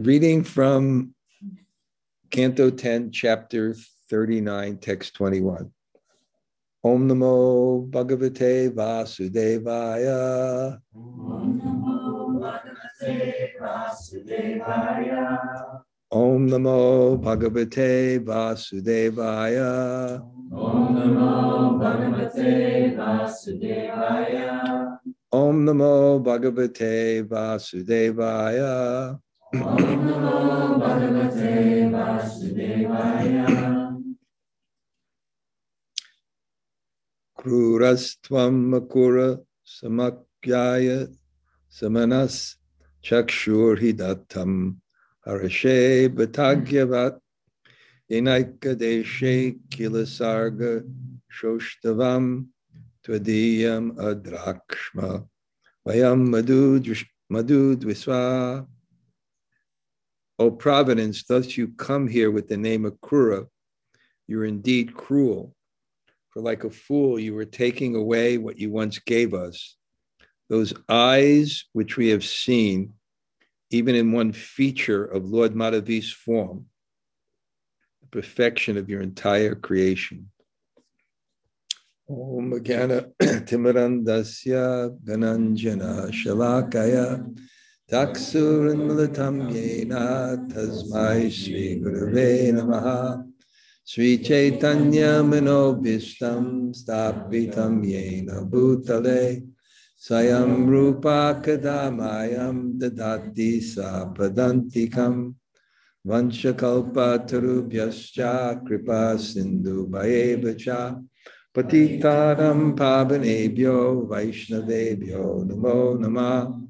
Reading from Canto 10, Chapter 39, Text 21. Om Namo Bhagavate Vasudevaya. Om Namo Bhagavate Vasudevaya. Om Namo Bhagavate Vasudevaya. Om Namo Bhagavate Vasudevaya. Om Namo Bhagavate Vasudevaya. Krurastvam Makura Samakyaya Samanas Chakshur Hidatam Harashe Bhatagyavat Inaikadeshe Kilasarga Shoshtavam Twadiyam Adrakshma Vayam Madhu Dviswa O providence, thus you come here with the name of Krura. You're indeed cruel. For like a fool, you were taking away what you once gave us. Those eyes which we have seen, even in one feature of Lord Madhavi's form, the perfection of your entire creation. Om Gana Timarandasya Gananjana Shalakaya Taksuranmulatam Yena Tasmai Sri Gurave Namaha Sri Chaitanya Manobishtam Stapitam Yena Bhutale Sayam Rupa Kadamayam Dadati Sapadantikam Vanchakalpa Tarubhyascha Kripa Sindhu Bhayevacha Patitaram Pavanebhyo Vaishnavebhyo Namo Namah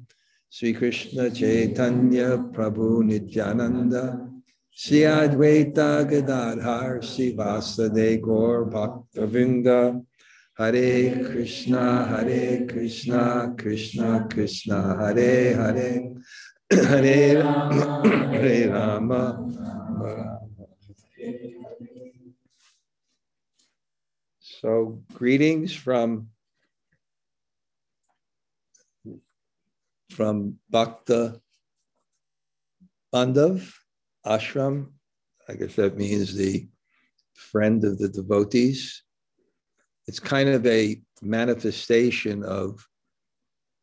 Sri Krishna Chaitanya Prabhu Nityananda Sri Advaita Gadadhar Sri Vasade Gaur Bhaktavinda Hare Krishna Hare Krishna Krishna Krishna Hare Hare Hare Rama Hare Rama. So greetings from from Bhakta Bandhav ashram. I guess that means the friend of the devotees. It's kind of a manifestation of,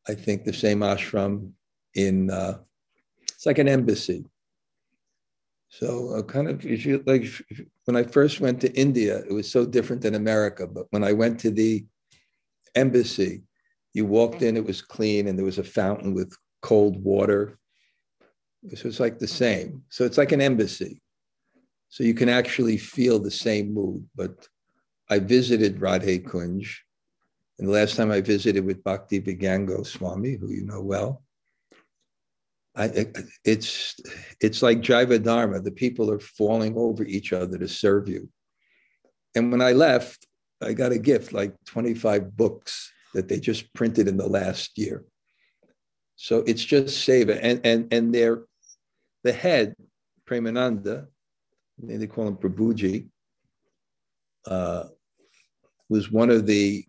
I think, the same ashram in, uh, it's like an embassy. So, uh, kind of, like, when I first went to India, it was so different than America. But when I went to the embassy, you walked in, it was clean, and there was a fountain with cold water. So it's like the same. So it's like an embassy. So you can actually feel the same mood. But I visited Radhe Kunj, and the last time I visited with Bhakti Vigyan Goswami, who you know well, I, it's it's like Jaiva Dharma. The people are falling over each other to serve you. And when I left, I got a gift, like 25 books that they just printed in the last year. So it's just seva. And and and they're the head, Premananda, they call him Prabhuji, uh, was one of the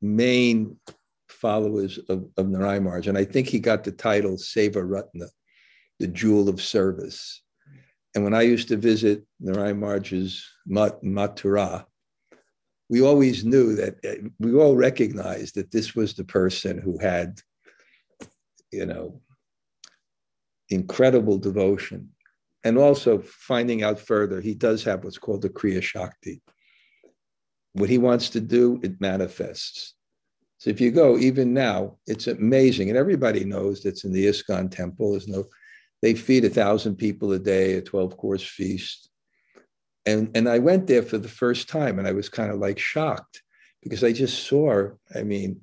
main followers of, of. And I think he got the title Seva Ratna, the jewel of service. And when I used to visit Maharaj's Mat, Mathura, we always knew that we all recognized that this was the person who had, you know, incredible devotion. And also finding out further, he does have what's called the Kriya Shakti. What he wants to do, it manifests. So if you go, even now, it's amazing. And everybody knows that's in the ISKCON temple. There's no, they feed a thousand people a day, a 12 course feast. And, and I went there for the first time and I was kind of like shocked because I just saw, I mean,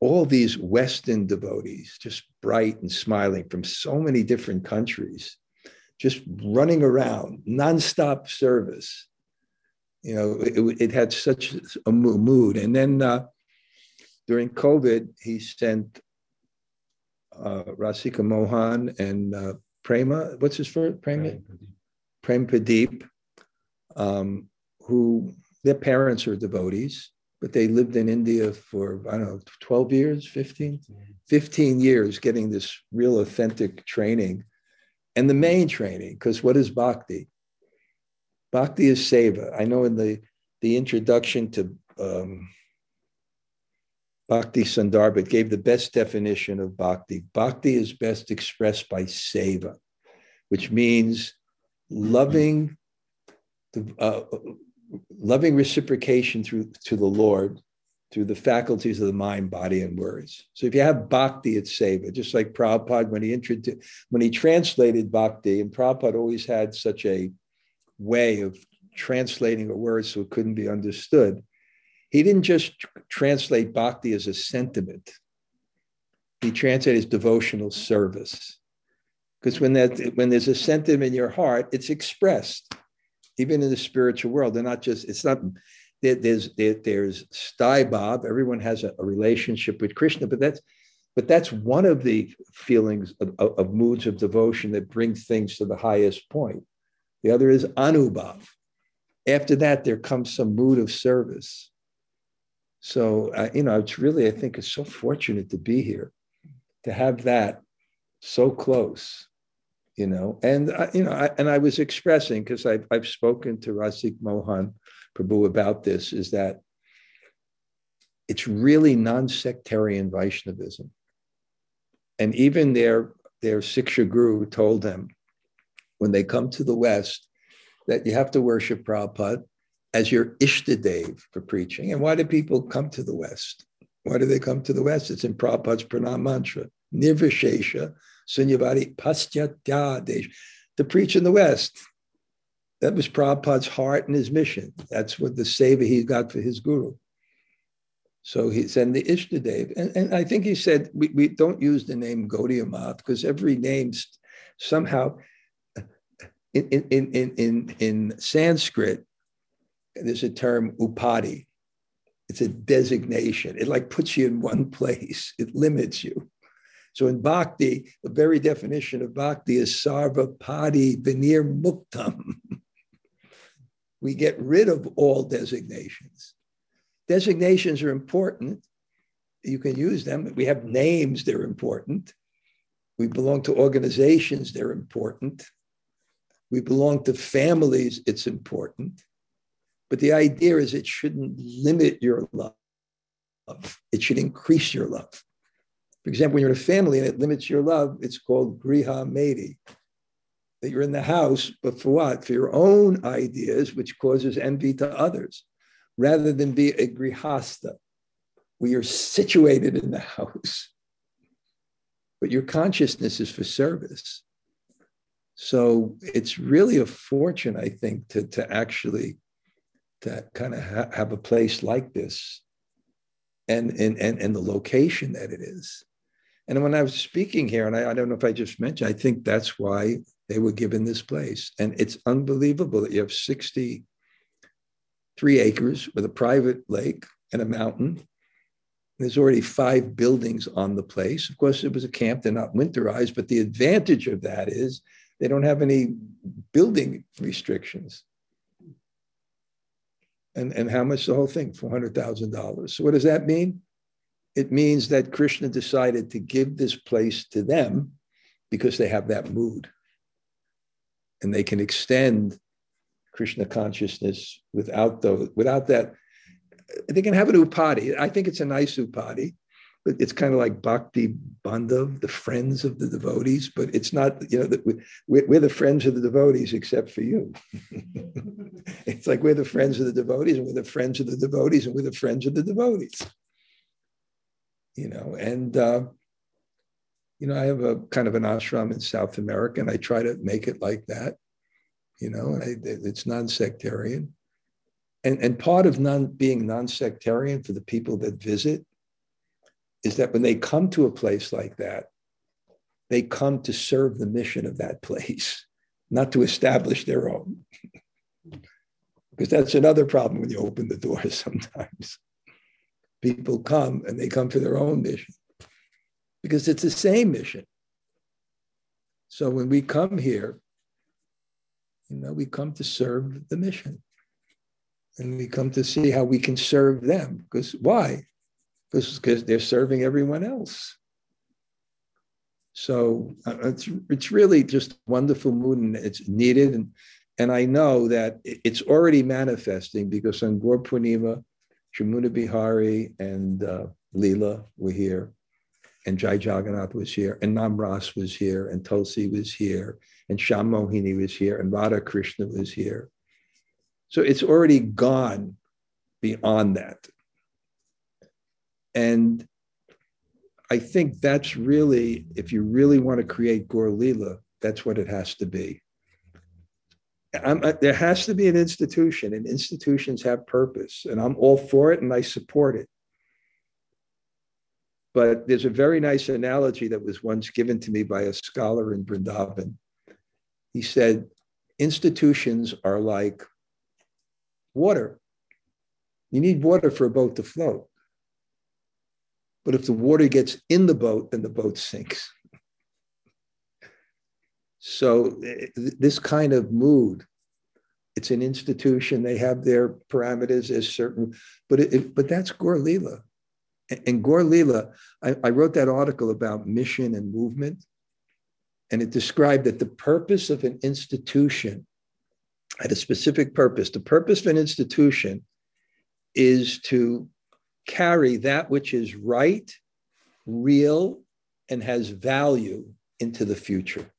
all these Western devotees, just bright and smiling from so many different countries, just running around, nonstop service. You know, it, it had such a mood. And then uh, during COVID, he sent uh, Rasika Mohan and uh, Prema, what's his first? Prema? Prem Pradeep, um, who their parents are devotees, but they lived in India for, I don't know, 12 years, 15, 15 years getting this real authentic training And the main training, because what is bhakti? Bhakti is seva. I know in the, the introduction to um, Bhakti Sandarbha gave the best definition of bhakti. Bhakti is best expressed by seva, which means loving the uh, loving reciprocation through to the Lord through the faculties of the mind, body, and words. So if you have bhakti, it's seva. Just like Prabhupada, when he introduced, when he translated bhakti, and Prabhupada always had such a way of translating a word so it couldn't be understood. He didn't just translate bhakti as a sentiment. He translated as devotional service. Because when that when there's a sentiment in your heart, it's expressed, even in the spiritual world. They're not just, it's not there, there's there, there's Sthayi Bhav. Everyone has a, a, relationship with Krishna, but that's but that's one of the feelings of, of, of, moods of devotion that bring things to the highest point. The other is Anubhav. After that, there comes some mood of service. So uh, you know, it's really I think it's so fortunate to be here, to have that so close you know and I, you know I, and i was expressing because I've, I've spoken to rasik mohan Prabhu about this is that it's really non-sectarian Vaishnavism. And even their, their Siksha guru told them when they come to the West that you have to worship Prabhupada as your Ishtadev for preaching. And why do people come to the West? Why do they come to the West? It's in Prabhupada's Pranam mantra, Nirvishesha, Sunyavadi, Paschatya to preach in the West. That was Prabhupada's heart and his mission. That's what the seva he got for his guru. So he said the Ishtadev. And, and I think he said we, we don't use the name Gaudiya because every name somehow in, in, in, in, in Sanskrit, there's a term upadi. It's a designation. It like puts you in one place. It limits you. So in bhakti, the very definition of bhakti is sarvopadhi vinir muktam. we get rid of all designations. Designations are important. You can use them. We have names, they're important. We belong to organizations, they're important. We belong to families, it's important. But the idea is it shouldn't limit your love, it should increase your love. For example, when you're in a family and it limits your love, it's called griha medi that you're in the house, but for what? For your own ideas, which causes envy to others, rather than be a grihasta, where you're situated in the house, but your consciousness is for service. So it's really a fortune, I think, to, to actually to kind of ha- have a place like this and, and, and, and the location that it is. And when I was speaking here, and I, I, don't know if I just mentioned, I think that's why they were given this place. And it's unbelievable that you have 63 acres with a private lake and a mountain. There's already five buildings on the place. Of course, it was a camp, they're not winterized, but the advantage of that is they don't have any building restrictions. And, and how much the whole thing? $400,000. So, what does that mean? It means that Krishna decided to give this place to them because they have that mood and they can extend Krishna consciousness without those, without that. They can have an upadi. I think it's a nice upadi, but it's kind of like bhakti bandhav, the friends of the devotees. But it's not, you know, that we're, we're the friends of the devotees except for you. it's like we're the friends of the devotees, and we're the friends of the devotees, and we're the friends of the devotees. You know, and uh, you know, I have a kind of an ashram in South America, and I try to make it like that. You know, I, it's non-sectarian, and and part of non being non-sectarian for the people that visit is that when they come to a place like that, they come to serve the mission of that place, not to establish their own. because that's another problem when you open the doors sometimes. People come and they come for their own mission because it's the same mission. So when we come here, you know, we come to serve the mission. And we come to see how we can serve them. Because why? Because, they're serving everyone else. So uh, it's it's really just wonderful mood and it's needed. And and I know that it's already manifesting because on Gaur Purnima, Jamuna Bihari and uh, Leela were here, and Jai Jagannath was here, and Nam Ras was here, and Tulsi was here, and Sham Mohini was here, and Radha Krishna was here. So it's already gone beyond that. And I think that's really, if you really want to create Gaur Leela, that's what it has to be. I'm, uh, there has to be an institution, and institutions have purpose, and I'm all for it and I support it. But there's a very nice analogy that was once given to me by a scholar in Vrindavan. He said, institutions are like water. You need water for a boat to float. But if the water gets in the boat, then the boat sinks. So eh, this kind of mood, it's an institution. They have their parameters as certain, but it, but that's Gaur Leela. And Gaur Leela, I, I wrote that article about mission and movement, and it described that the purpose of an institution had a specific purpose. The purpose of an institution is to carry that which is right, real, and has value into the future.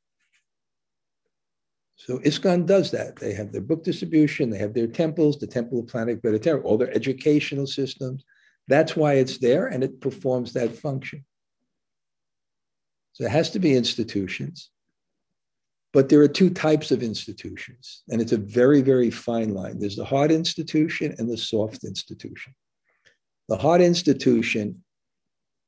So ISKCON does that. They have their book distribution, they have their temples, the Temple of Vedic Planetarium, all their educational systems. That's why it's there and it performs that function. So it has to be institutions. But there are two types of institutions, and it's a very, very fine line. There's the hard institution and the soft institution. The hard institution,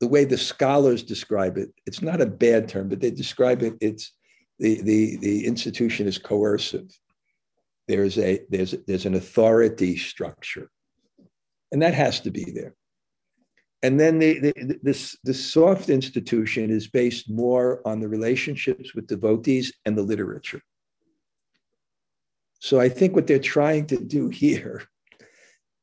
the way the scholars describe it, it's not a bad term, but they describe it, it's the, the, the institution is coercive. There's a there's there's an authority structure. And that has to be there. And then the, the, this, the soft institution is based more on the relationships with devotees and the literature. So I think what they're trying to do here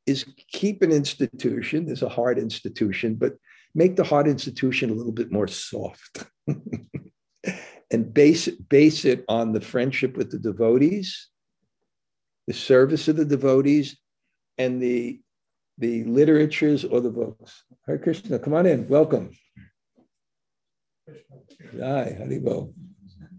is keep an institution, there's a hard institution, but make the hard institution a little bit more soft and base, base it on the friendship with the devotees, the service of the devotees, and the the literatures or the books. Hare Krishna, come on in. Welcome. Hi, Haribol.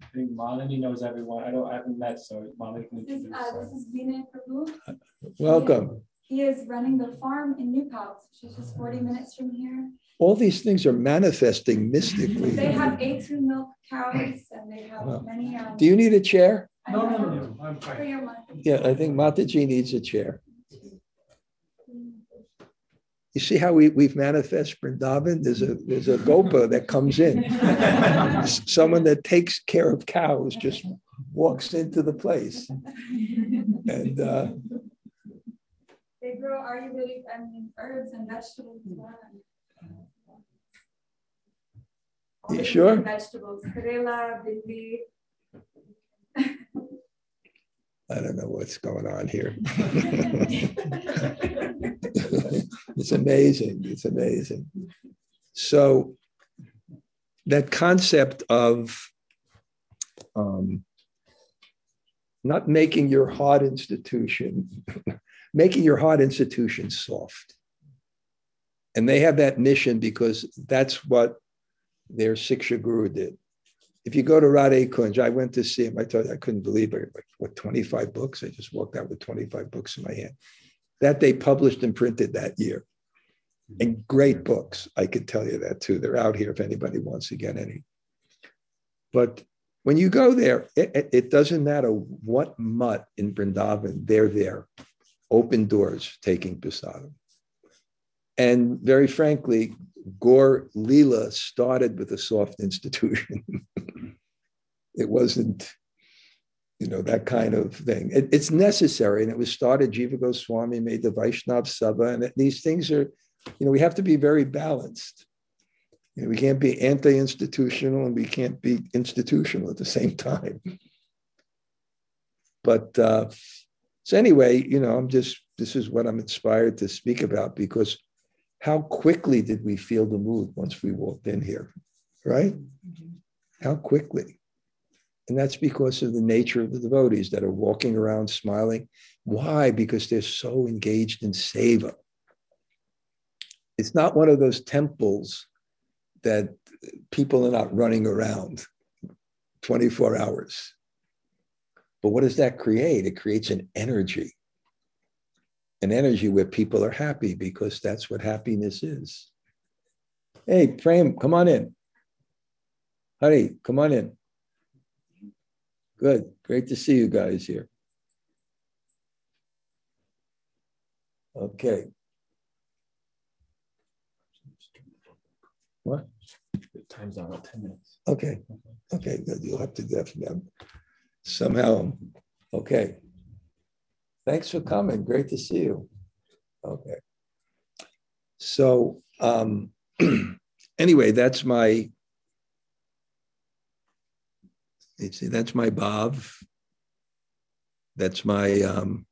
I think Malini knows everyone. I don't I haven't met, so Malini can This, introduce. uh, this is Vinay Prabhu. Welcome. He is running the farm in New Paltz, which is just 40 minutes from here. All these things are manifesting mystically. They have A2 milk cows and they have Wow. many. Um, Do you need a chair? I No, no, no, no, I'm For fine. your month. Yeah, I think Mataji needs a chair. You see how we, we've manifest Vrindavan? There's a there's a gopa that comes in. S- Someone that takes care of cows just walks into the place. And uh, They grow Ayurvedic, I mean, herbs and vegetables. as well. You sure? Vegetables, Karela, bhindi. I don't know what's going on here. it's amazing. It's amazing. So that concept of um, not making your hard institution, making your hard institution soft. And they have that mission because that's what their Siksha Guru did. If you go to Radhe Kunj, I went to see him. I told you I couldn't believe it. Like, what, 25 books? I just walked out with 25 books in my hand. That they published and printed that year. And mm-hmm. great mm-hmm. books. I could tell you that too. They're out here if anybody wants to get any. But when you go there, it, it- it doesn't matter what mutt in Vrindavan, they're there, open doors taking prasadam. And very frankly, Gaur Leela started with a soft institution. it wasn't, you know, that kind of thing. It- it's necessary, and it was started. Jiva Goswami made the Vaishnav Sabha, and these things are, you know, we have to be very balanced. You know, we can't be anti-institutional and we can't be institutional at the same time. But uh, so anyway, you know, I'm just this is what I'm inspired to speak about because how quickly did we feel the mood once we walked in here, right? Mm-hmm. How quickly? And that's because of the nature of the devotees that are walking around smiling. Why? Because they're so engaged in seva. It's not one of those temples that people are not running around 24 hours. But what does that create? It creates an energy, an energy where people are happy because that's what happiness is. Hey, Prem, come on in. Honey, come on in. Good. Great to see you guys here. Okay. What? Time's out about ten minutes. Okay. Okay, good. You'll have to definitely somehow. Okay. Thanks for coming. Great to see you. Okay. So um anyway, that's my Let's see, that's my Bob. That's my um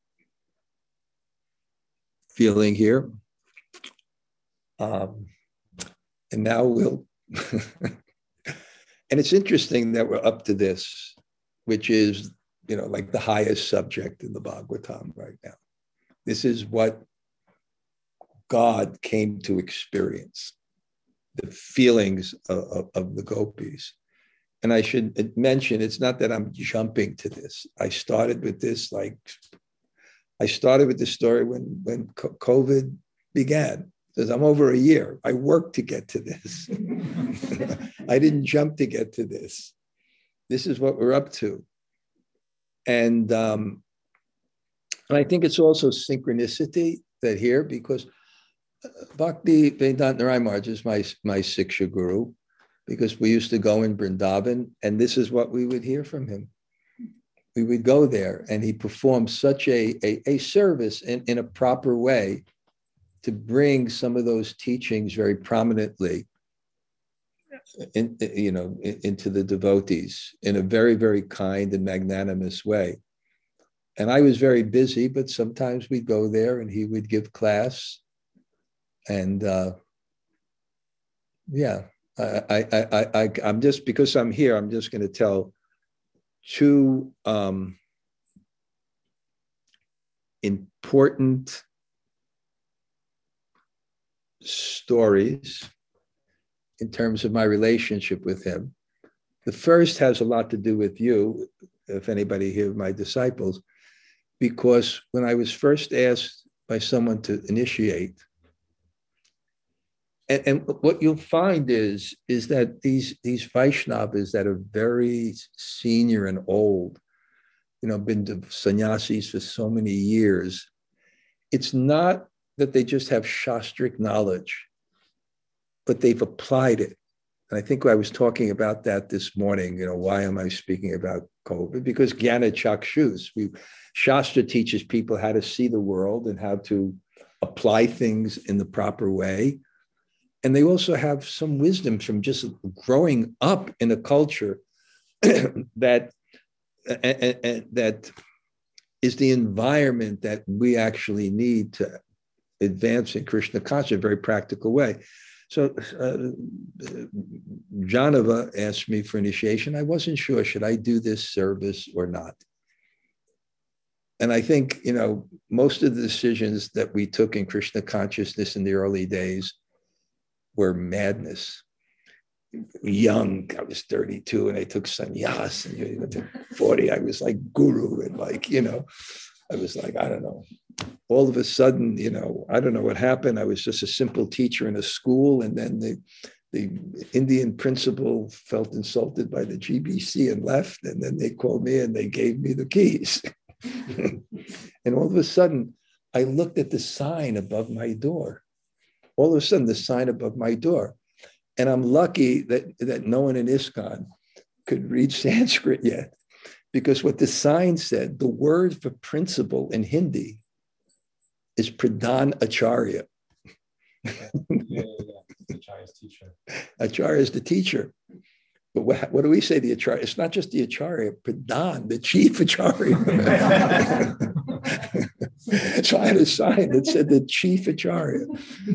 feeling here. Um, and now we'll and it's interesting that we're up to this, which is, you know, like the highest subject in the Bhagavatam right now. This is what God came to experience, the feelings of, of, of the gopis. And I should mention, it's not that I'm jumping to this. I started with this like, I started with this story when, when COVID began because I'm over a year. I worked to get to this. I didn't jump to get to this. This is what we're up to. And, um, and I think it's also synchronicity that here, because uh, Bhakti Vedanta Maharaj is my, my Siksha guru, because we used to go in Vrindavan, and this is what we would hear from him. We would go there, and he performed such a, a, a service in, in a proper way to bring some of those teachings very prominently in, you know into the devotees in a very very kind and magnanimous way. And i was very busy but sometimes we'd go there and he would give class. And uh, yeah I, I i i i'm just because i'm here i'm just going to tell two um, important stories in terms of my relationship with him. The first has a lot to do with you, if anybody here, my disciples, because when I was first asked by someone to initiate, and, and what you'll find is, is that these, these Vaishnavas that are very senior and old, you know, been to sannyasis for so many years, it's not that they just have shastric knowledge, but they've applied it. And I think I was talking about that this morning. You know, why am I speaking about COVID? Because Jnana Chakshus, we Shastra teaches people how to see the world and how to apply things in the proper way. And they also have some wisdom from just growing up in a culture that that is the environment that we actually need to advance in Krishna consciousness in a very practical way. So uh, Janava asked me for initiation. I wasn't sure, should I do this service or not? And I think, you know, most of the decisions that we took in Krishna consciousness in the early days were madness. Young, I was 32 and I took sannyas, and you know, 40, I was like guru and like, you know, I was like, I don't know. All of a sudden, you know, I don't know what happened. I was just a simple teacher in a school, and then the the Indian principal felt insulted by the GBC and left. And then they called me and they gave me the keys. and all of a sudden, I looked at the sign above my door. All of a sudden, the sign above my door. And I'm lucky that, that no one in ISKCON could read Sanskrit yet because what the sign said, the word for principal in Hindi is Pradhan Acharya. yeah, yeah, yeah. Acharya's teacher. Acharya is the teacher. But what, what, do we say the Acharya? It's not just the Acharya, Pradhan, the chief Acharya. so I had a sign that said the chief Acharya.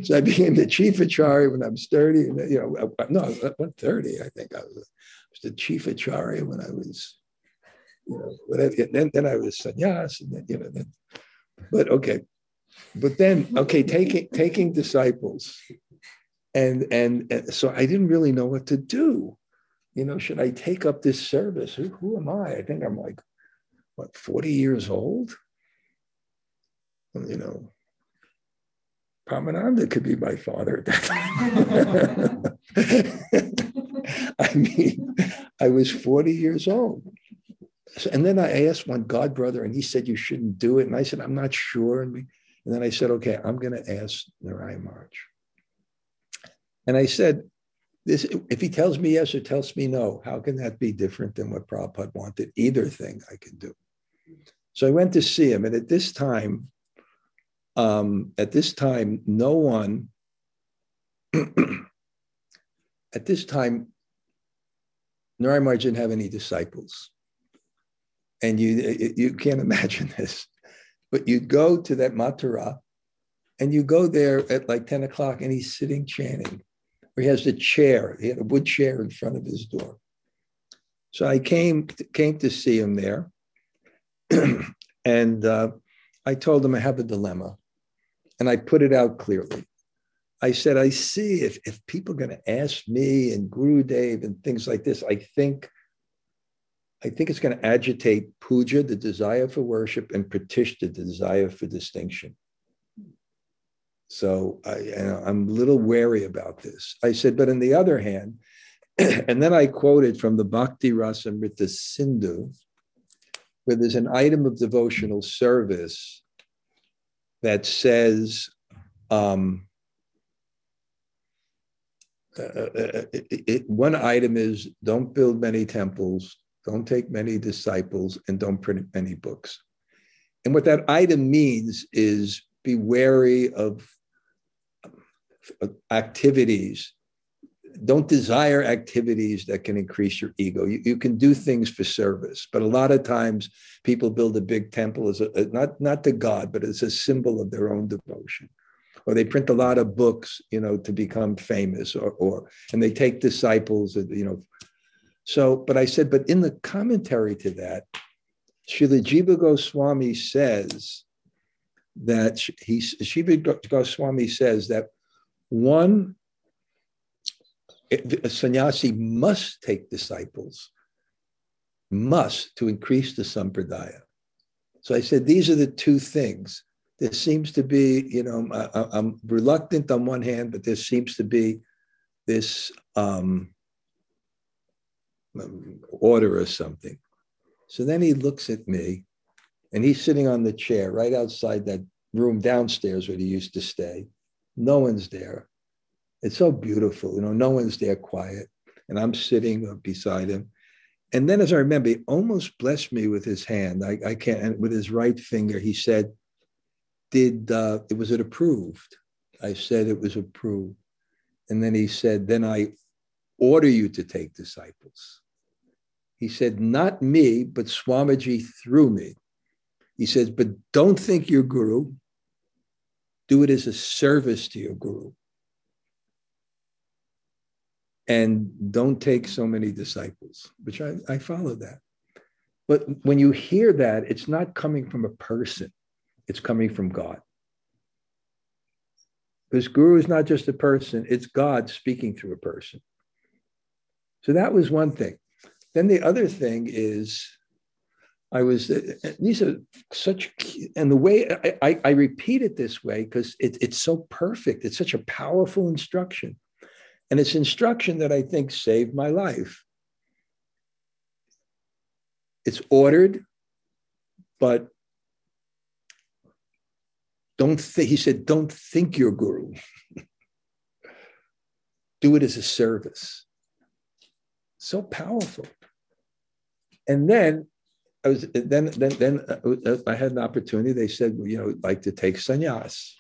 So I became the chief Acharya when I was 30. And, you know, no, I was 30, I think I was the chief acharya when I was, you know, whatever. Then, then I was sannyas, and then, you know, then, but okay. But then, okay, taking taking disciples, and, and and so I didn't really know what to do. You know, should I take up this service? Who, who am I? I think I'm like, what, 40 years old? You know, Paramananda could be my father at that time. I mean, I was 40 years old. And then I asked one god brother, and he said, You shouldn't do it. And I said, I'm not sure. And, we, and then I said, Okay, I'm going to ask Narayan Maharaj. And I said, this, if he tells me yes or tells me no, how can that be different than what Prabhupada wanted? Either thing I can do. So I went to see him. And at this time, um, at this time, no one, at this time, Narayan didn't have any disciples. And you, you can't imagine this, but you go to that matara and you go there at like 10 o'clock and he's sitting chanting, or he has a chair, he had a wood chair in front of his door. So I came, came to see him there. and uh, I told him I have a dilemma and I put it out clearly. I said, I see if, if people are going to ask me and Guru Dev and things like this, I think I think it's going to agitate puja, the desire for worship, and pratishta, the desire for distinction. So I, am a little wary about this. I said, but on the other hand, and then I quoted from the Bhakti Rasamrita Sindhu, where there's an item of devotional service that says um, uh, uh, uh it, it, one item is don't build many temples, don't take many disciples, and don't print many books. And what that item means is be wary of activities don't desire activities that can increase your ego. You, you can do things for service, but a lot of times people build a big temple as a, not not to God, but as a symbol of their own devotion. Or they print a lot of books, you know, to become famous, or or and they take disciples, you know. So, but I said, but in the commentary to that, Srila Jiva Goswami says that he Jiva Goswami says that one a sannyasi must take disciples, must to increase the sampradaya. So I said, these are the two things. There seems to be, you know, I, am reluctant on one hand, but there seems to be this um, order or something. So then he looks at me and he's sitting on the chair right outside that room downstairs where he used to stay. No one's there. It's so beautiful. You know, no one's there quiet. And I'm sitting beside him. And then as I remember, he almost blessed me with his hand. I, I can't, and with his right finger, he said, Did uh, it was it approved? I said it was approved. And then he said, Then I order you to take disciples. He said, Not me, but Swamiji through me. He says, But don't think you're guru. Do it as a service to your guru and don't take so many disciples, which I, I follow that. But when you hear that, it's not coming from a person, it's coming from God. Because guru is not just a person, it's God speaking through a person. So that was one thing. Then the other thing is, I was, these are such, and the way I, I, I repeat it this way because it, it's so perfect. It's such a powerful instruction. And it's instruction that I think saved my life. It's ordered, but don't he said, don't think you're guru. Do it as a service. So powerful. And then I was then then then uh, I had an opportunity. They said, you know, like to take sannyas.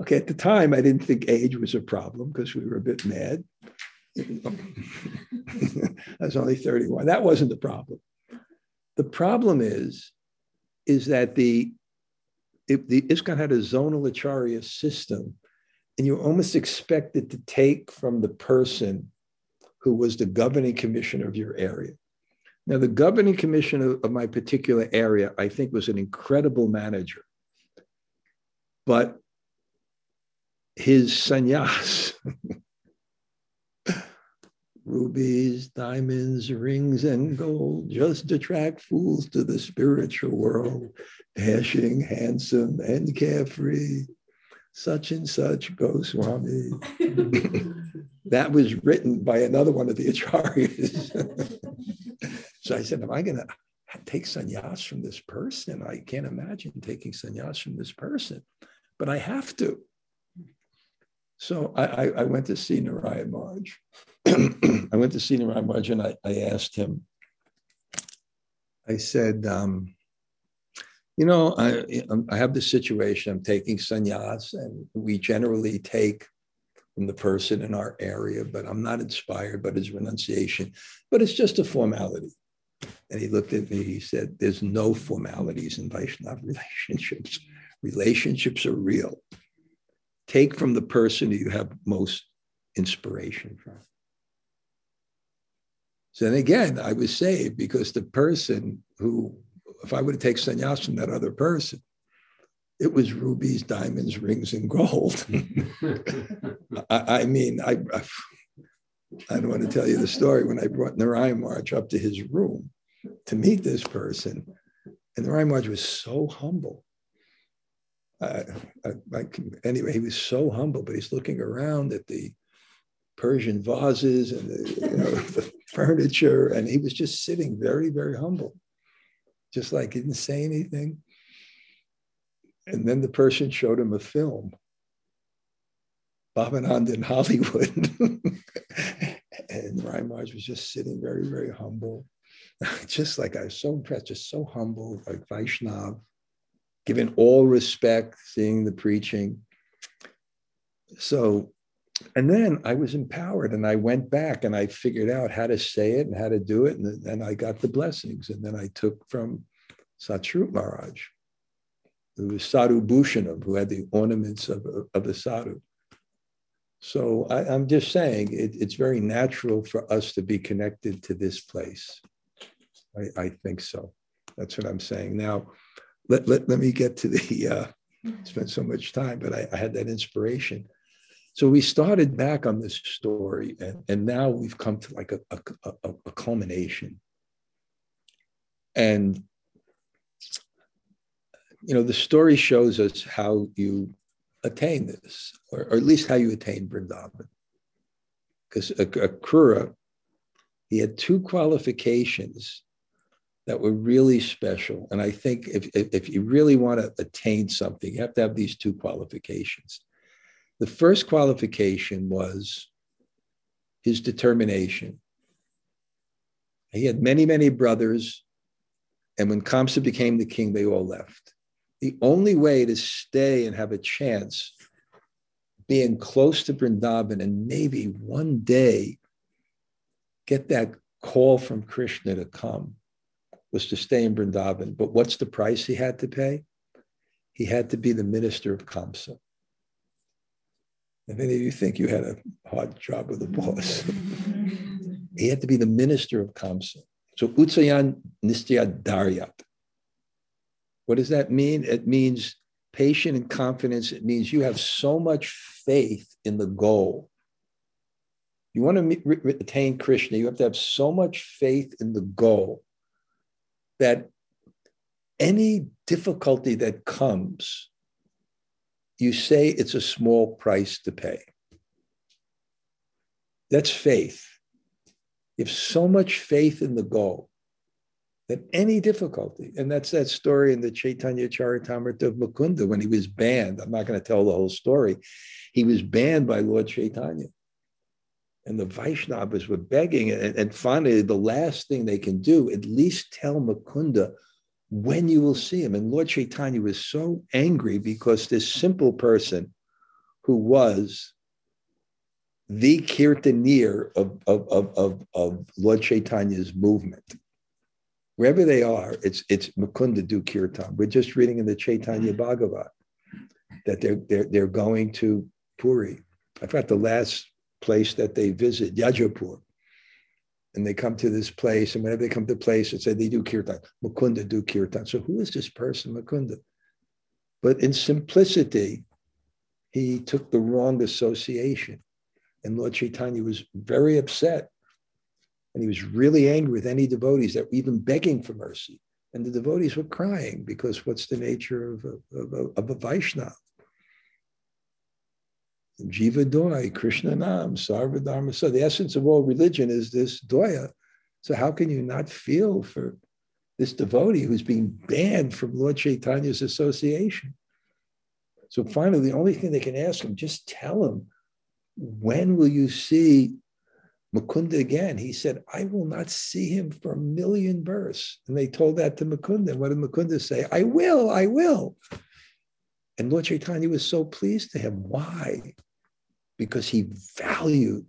Okay, at the time, I didn't think age was a problem because we were a bit mad. I was only 31. That wasn't the problem. The problem is, is that the if the ISKCON had a zonal acharya system, and you're almost expected to take from the person who was the governing commissioner of your area. Now, the governing commissioner of my particular area, I think, was an incredible manager. But his sannyas, rubies, diamonds, rings, and gold just attract fools to the spiritual world, dashing, handsome, and carefree. Such and such Goswami. that was written by another one of the acharyas. so I said, Am I going to take sannyas from this person? I can't imagine taking sannyas from this person, but I have to. So I, I, I went to see Narayan Maharaj. I went to see Narayan Maharaj and I, I asked him, I said, um, you know, I, I have this situation, I'm taking sannyas, and we generally take from the person in our area, but I'm not inspired by his renunciation, but it's just a formality. And he looked at me, he said, There's no formalities in Vaishnava relationships. Relationships are real. Take from the person you have most inspiration from. So then again, I was saved because the person who, if I would take sannyas from that other person, it was rubies, diamonds, rings, and gold. I, I, mean, I, I, I don't want to tell you the story when I brought Narayan Maharaj up to his room to meet this person. And Narayan Maharaj was so humble. I, I, anyway, he was so humble, but he's looking around at the Persian vases and the, you know, the furniture, and he was just sitting very, very humble, just like he didn't say anything. And then the person showed him a film, Bhavanand in Hollywood. Narayan Maharaj was just sitting very, very humble. just like I was so impressed, just so humble, like Vaishnav, given all respect, seeing the preaching. So and then I was empowered and I went back and I figured out how to say it and how to do it. And then I got the blessings. And then I took from Satsvarup Maharaj, who was Sadhu Bhushanam, who had the ornaments of, of a sadhu. So I, am just saying it, it's very natural for us to be connected to this place. I, I think so. That's what I'm saying. Now, let, let, let me get to the, uh, spent so much time, but I, I had that inspiration so we started back on this story, and, and now we've come to like a, a, a, a culmination. And, you know, the story shows us how you attain this, or, or at least how you attain Vrindavan. Because Akrura, he had two qualifications that were really special. And I think if, if you really want to attain something, you have to have these two qualifications. The first qualification was his determination. He had many, many brothers, and when Kamsa became the king, they all left. The only way to stay and have a chance being close to Vrindavan and maybe one day get that call from Krishna to come was to stay in Vrindavan. But what's the price he had to pay? He had to be the minister of Kamsa. If any of you think you had a hard job with the boss, he had to be the minister of Kamsa. So Utsahan Nishchayad Dhairyat. What does that mean? It means patient and confidence. It means you have so much faith in the goal. You want to attain Krishna, you have to have so much faith in the goal that any difficulty that comes you say it's a small price to pay. That's faith. You have so much faith in the goal that any difficulty, and that's that story in the Chaitanya Charitamrita of Mukunda when he was banned. I'm not going to tell the whole story. He was banned by Lord Chaitanya. And the Vaishnavas were begging, and, and finally, the last thing they can do, at least tell Mukunda when you will see him. And Lord Chaitanya was so angry because this simple person who was the kirtanir of, of, of, of, of Lord Chaitanya's movement. Wherever they are, it's it's Mukunda do kirtan. We're just reading in the Chaitanya mm-hmm. Bhagavat that they're, they're, they're going to Puri. I forgot the last place that they visit, Yajapur. and they come to this place, and whenever they come to the place, it said they do kirtan. Mukunda do kirtan. So who is this person, Mukunda? But in simplicity, he took the wrong association. And Lord Chaitanya was very upset. And he was really angry with any devotees that were even begging for mercy. And the devotees were crying because what's the nature of a, of a, of a Vaishnava? Jiva Doi, Krishna Nam, Sarva Dharma. So the essence of all religion is this Doya. So how can you not feel for this devotee who's being banned from Lord Chaitanya's association? So finally, the only thing they can ask him, just tell him, when will you see Mukunda again? He said, I will not see him for a million births. And they told that to Mukunda. What did Mukunda say? I will, I will. And Lord Chaitanya was so pleased to him. Why? because he valued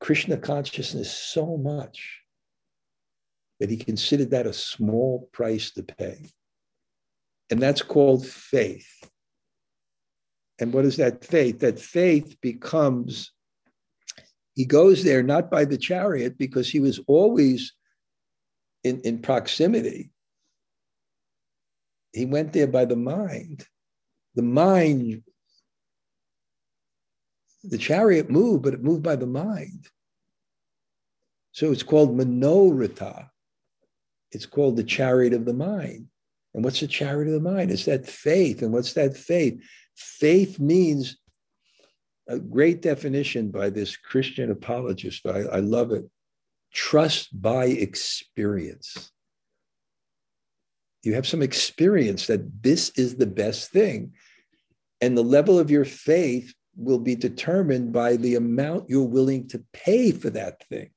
Krishna consciousness so much that he considered that a small price to pay. And that's called faith. And what is that faith? That faith becomes, he goes there not by the chariot because he was always in, in proximity. He went there by the mind. The mind the chariot moved, but it moved by the mind. So it's called Manoratha. It's called the chariot of the mind. And what's the chariot of the mind? It's that faith. And what's that faith? Faith means a great definition by this Christian apologist. I, I love it. Trust by experience. You have some experience that this is the best thing. And the level of your faith will be determined by the amount you're willing to pay for that thing.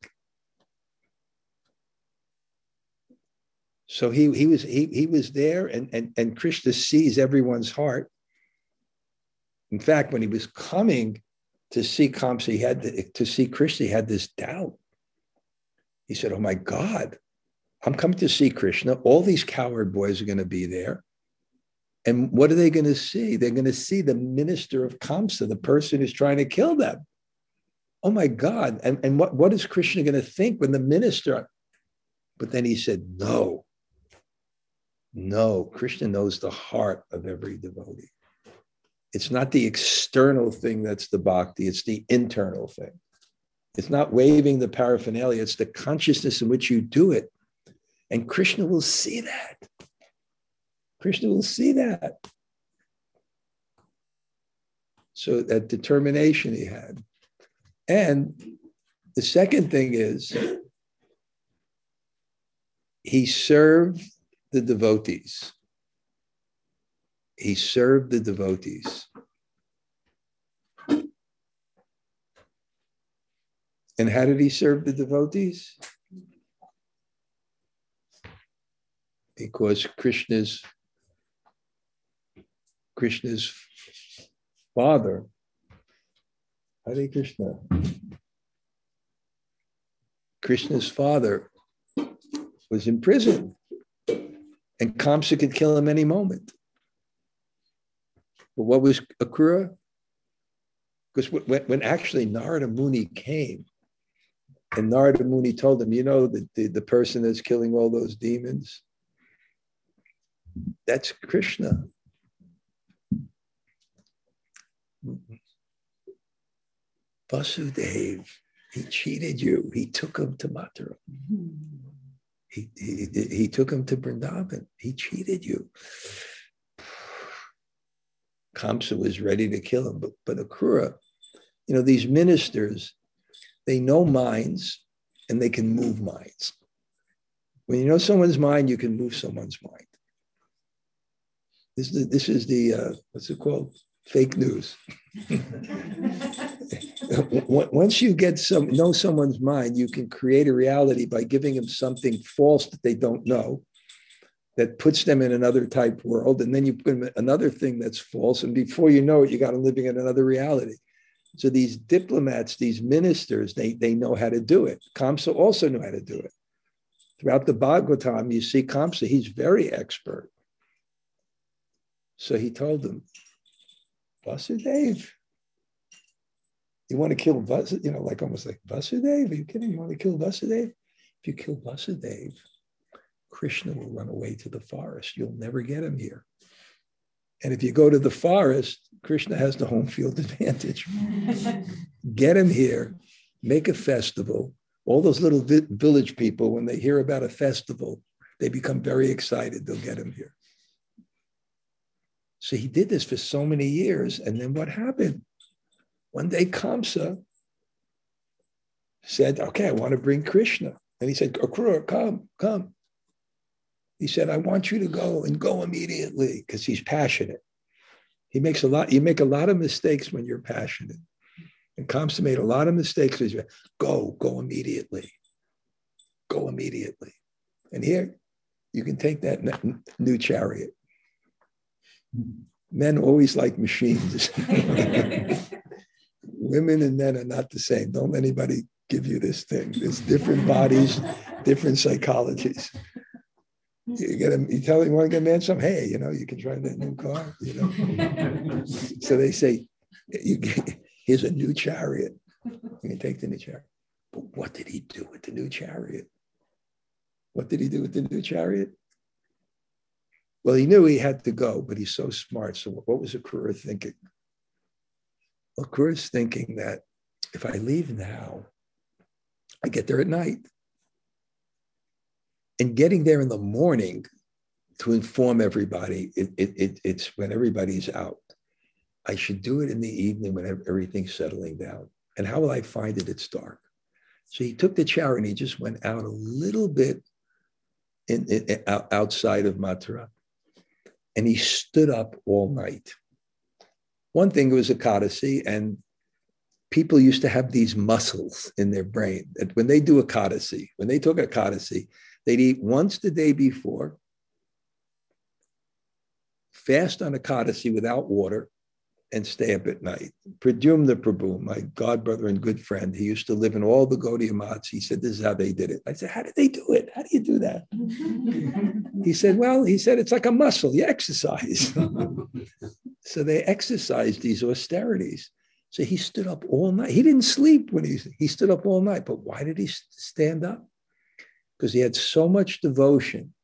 So he, he was he, he was there and, and, and Krishna sees everyone's heart. In fact, when he was coming to see Kamsa, he had to, to see Krishna, he had this doubt. He said, Oh my God, I'm coming to see Krishna. All these coward boys are going to be there. And what are they going to see? They're going to see the minister of Kamsa, the person who's trying to kill them. Oh my God. And, and what, what is Krishna going to think when the minister? But then he said, No, no. Krishna knows the heart of every devotee. It's not the external thing that's the bhakti, it's the internal thing. It's not waving the paraphernalia, it's the consciousness in which you do it. And Krishna will see that. Krishna will see that. So that determination he had. And the second thing is he served the devotees. He served the devotees. And how did he serve the devotees? Because Krishna's Krishna's father, Hare Krishna, Krishna's father was in prison and Kamsa could kill him any moment. But what was Akrura? Because when, when actually Narada Muni came and Narada Muni told him, you know, the, the, the person that's killing all those demons, that's Krishna. Vasudev, he cheated you. He took him to Mathura. Hmm. He, he, he took him to Vrindavan. He cheated you. Kamsa was ready to kill him, but, but Akrura, you know, these ministers, they know minds and they can move minds. When you know someone's mind, you can move someone's mind. This is the, this is the uh, what's it called? Fake news. Once you get some know someone's mind, you can create a reality by giving them something false that they don't know, that puts them in another type world, and then you put another thing that's false, and before you know it, you got them living in another reality. So these diplomats, these ministers, they they know how to do it. Kamsa also knew how to do it. Throughout the Bhagavatam, you see Kamsa; he's very expert. So he told them, Vasudev, You want to kill Vas, you know, like almost like Vasudev? Are you kidding? You want to kill Vasudev? If you kill Vasudev, Krishna will run away to the forest. You'll never get him here. And if you go to the forest, Krishna has the home field advantage. get him here, make a festival. All those little vi- village people, when they hear about a festival, they become very excited. They'll get him here. So he did this for so many years. And then what happened? One day, Kamsa said, Okay, I want to bring Krishna. And he said, Akrura, come, come. He said, I want you to go and go immediately because he's passionate. He makes a lot, you make a lot of mistakes when you're passionate. And Kamsa made a lot of mistakes. He said, Go, go immediately. Go immediately. And here, you can take that new chariot. Men always like machines. Women and men are not the same. Don't let anybody give you this thing. There's different bodies, different psychologies. You get a, you tell him you want to get a man some, hey, you know, you can drive that new car, you know. so they say, you get, here's a new chariot. You can take the new chariot. But what did he do with the new chariot? What did he do with the new chariot? Well, he knew he had to go, but he's so smart. So what was Akrura thinking? Well, Akrura's thinking that if I leave now, I get there at night. And getting there in the morning to inform everybody, it, it, it, it's when everybody's out. I should do it in the evening when everything's settling down. And how will I find it? It's dark. So he took the chariot and he just went out a little bit in, in, outside of Mathura and he stood up all night. One thing was Ekadasi, and people used to have these muscles in their brain that when they do Ekadasi, when they took Ekadasi, they'd eat once the day before, fast on a Ekadasi without water, and stay up at night. Pradyumna Prabhu, my god brother and good friend, he used to live in all the Gaudiya Maths. He said, This is how they did it. I said, How did they do it? How do you do that? he said, Well, he said, it's like a muscle, you exercise. so they exercised these austerities. So he stood up all night. He didn't sleep when he, he stood up all night. But why did he stand up? Because he had so much devotion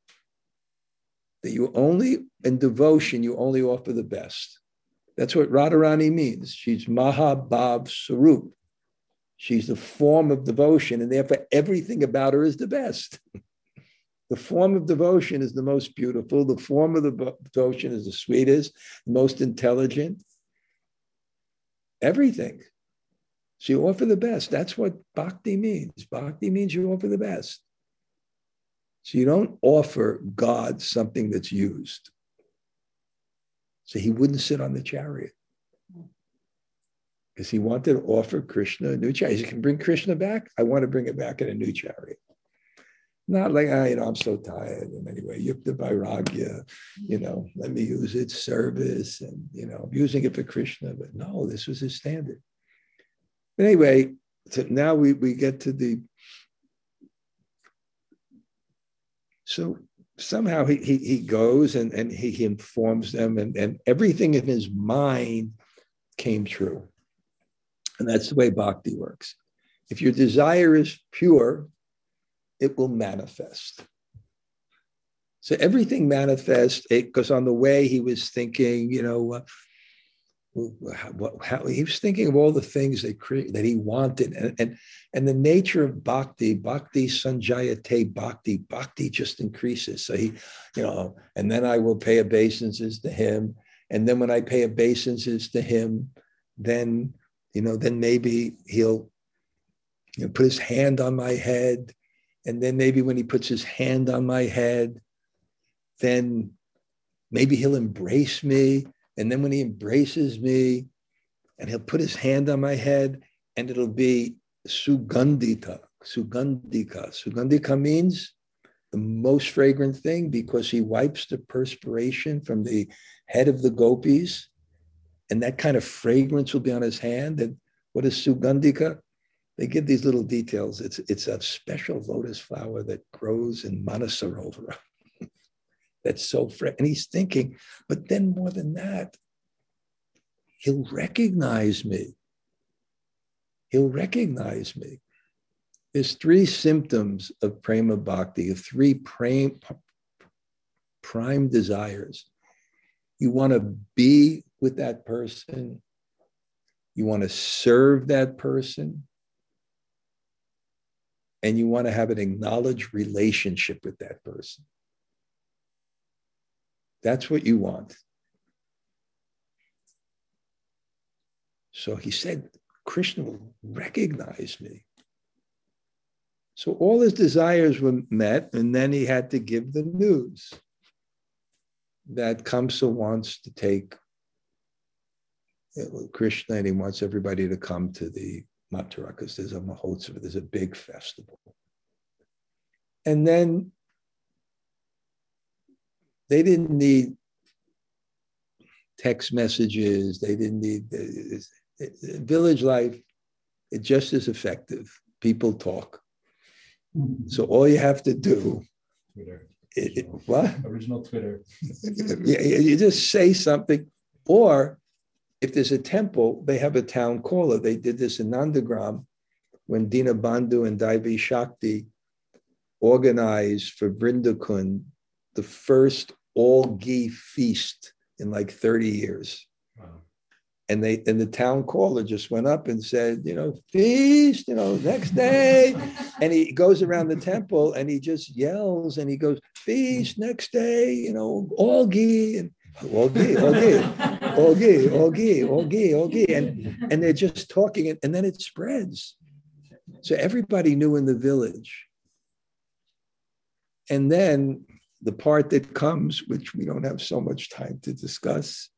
that you only, in devotion, you only offer the best. That's what Radharani means. She's Mahabhav Sarup. She's the form of devotion, and therefore everything about her is the best. the form of devotion is the most beautiful. The form of the devotion is the sweetest, most intelligent. Everything. So you offer the best. That's what bhakti means. Bhakti means you offer the best. So you don't offer God something that's used. So he wouldn't sit on the chariot because he wanted to offer Krishna a new chariot. He can bring Krishna back. I want to bring it back in a new chariot. Not like, oh, you know, I'm so tired. And anyway, yukta vairagya, you know, let me use its service. And, you know, I'm using it for Krishna. But no, this was his standard. But anyway, so now we, we get to the. So somehow he, he, he goes and, and he, he informs them and, and everything in his mind came true. And that's the way bhakti works. If your desire is pure, it will manifest. So everything manifests because on the way he was thinking, you know, uh, how, how, he was thinking of all the things that that he wanted, and, and and the nature of bhakti, bhakti sanjayate bhakti, bhakti just increases. So he, you know, and then I will pay obeisances to him, and then when I pay obeisances to him, then you know, then maybe he'll you know, put his hand on my head, and then maybe when he puts his hand on my head, then maybe he'll embrace me and then when he embraces me and he'll put his hand on my head and it'll be sugandhika, sugandhika. Sugandhika means the most fragrant thing because he wipes the perspiration from the head of the gopis and that kind of fragrance will be on his hand. And what is sugandhika? They give these little details. It's, it's a special lotus flower that grows in Manasarovara that's so fresh. And he's thinking, but then more than that, he'll recognize me. he'll recognize me. There's three symptoms of prema bhakti, of three prime, prime desires. You want to be with that person, you want to serve that person, and you want to have an acknowledged relationship with that person. That's what you want. So he said, Krishna will recognize me. So all his desires were met, and then he had to give the news that Kamsa wants to take uh, Krishna and he wants everybody to come to the Mathura there's a Mahotsava, there's a big festival. And then they didn't need text messages, they didn't need village life, it's just as effective. People talk. Mm-hmm. So all you have to do. Twitter. It, it, what? Original Twitter. yeah, you just say something, or if there's a temple, they have a town caller. They did this in Nandagram when Dina Bandhu and Daivi Shakti organized for Vrindakund the first all ghee feast in like 30 years. Wow. And they and the town caller just went up and said, you know, feast, you know, next day. and he goes around the temple and he just yells and he goes, feast next day, you know, all ghee. And Ogi, Ogi, Ogi, Ogi, Ogi, Ogi. And, and they're just talking, and, and then it spreads. So everybody knew in the village. And then the part that comes, which we don't have so much time to discuss,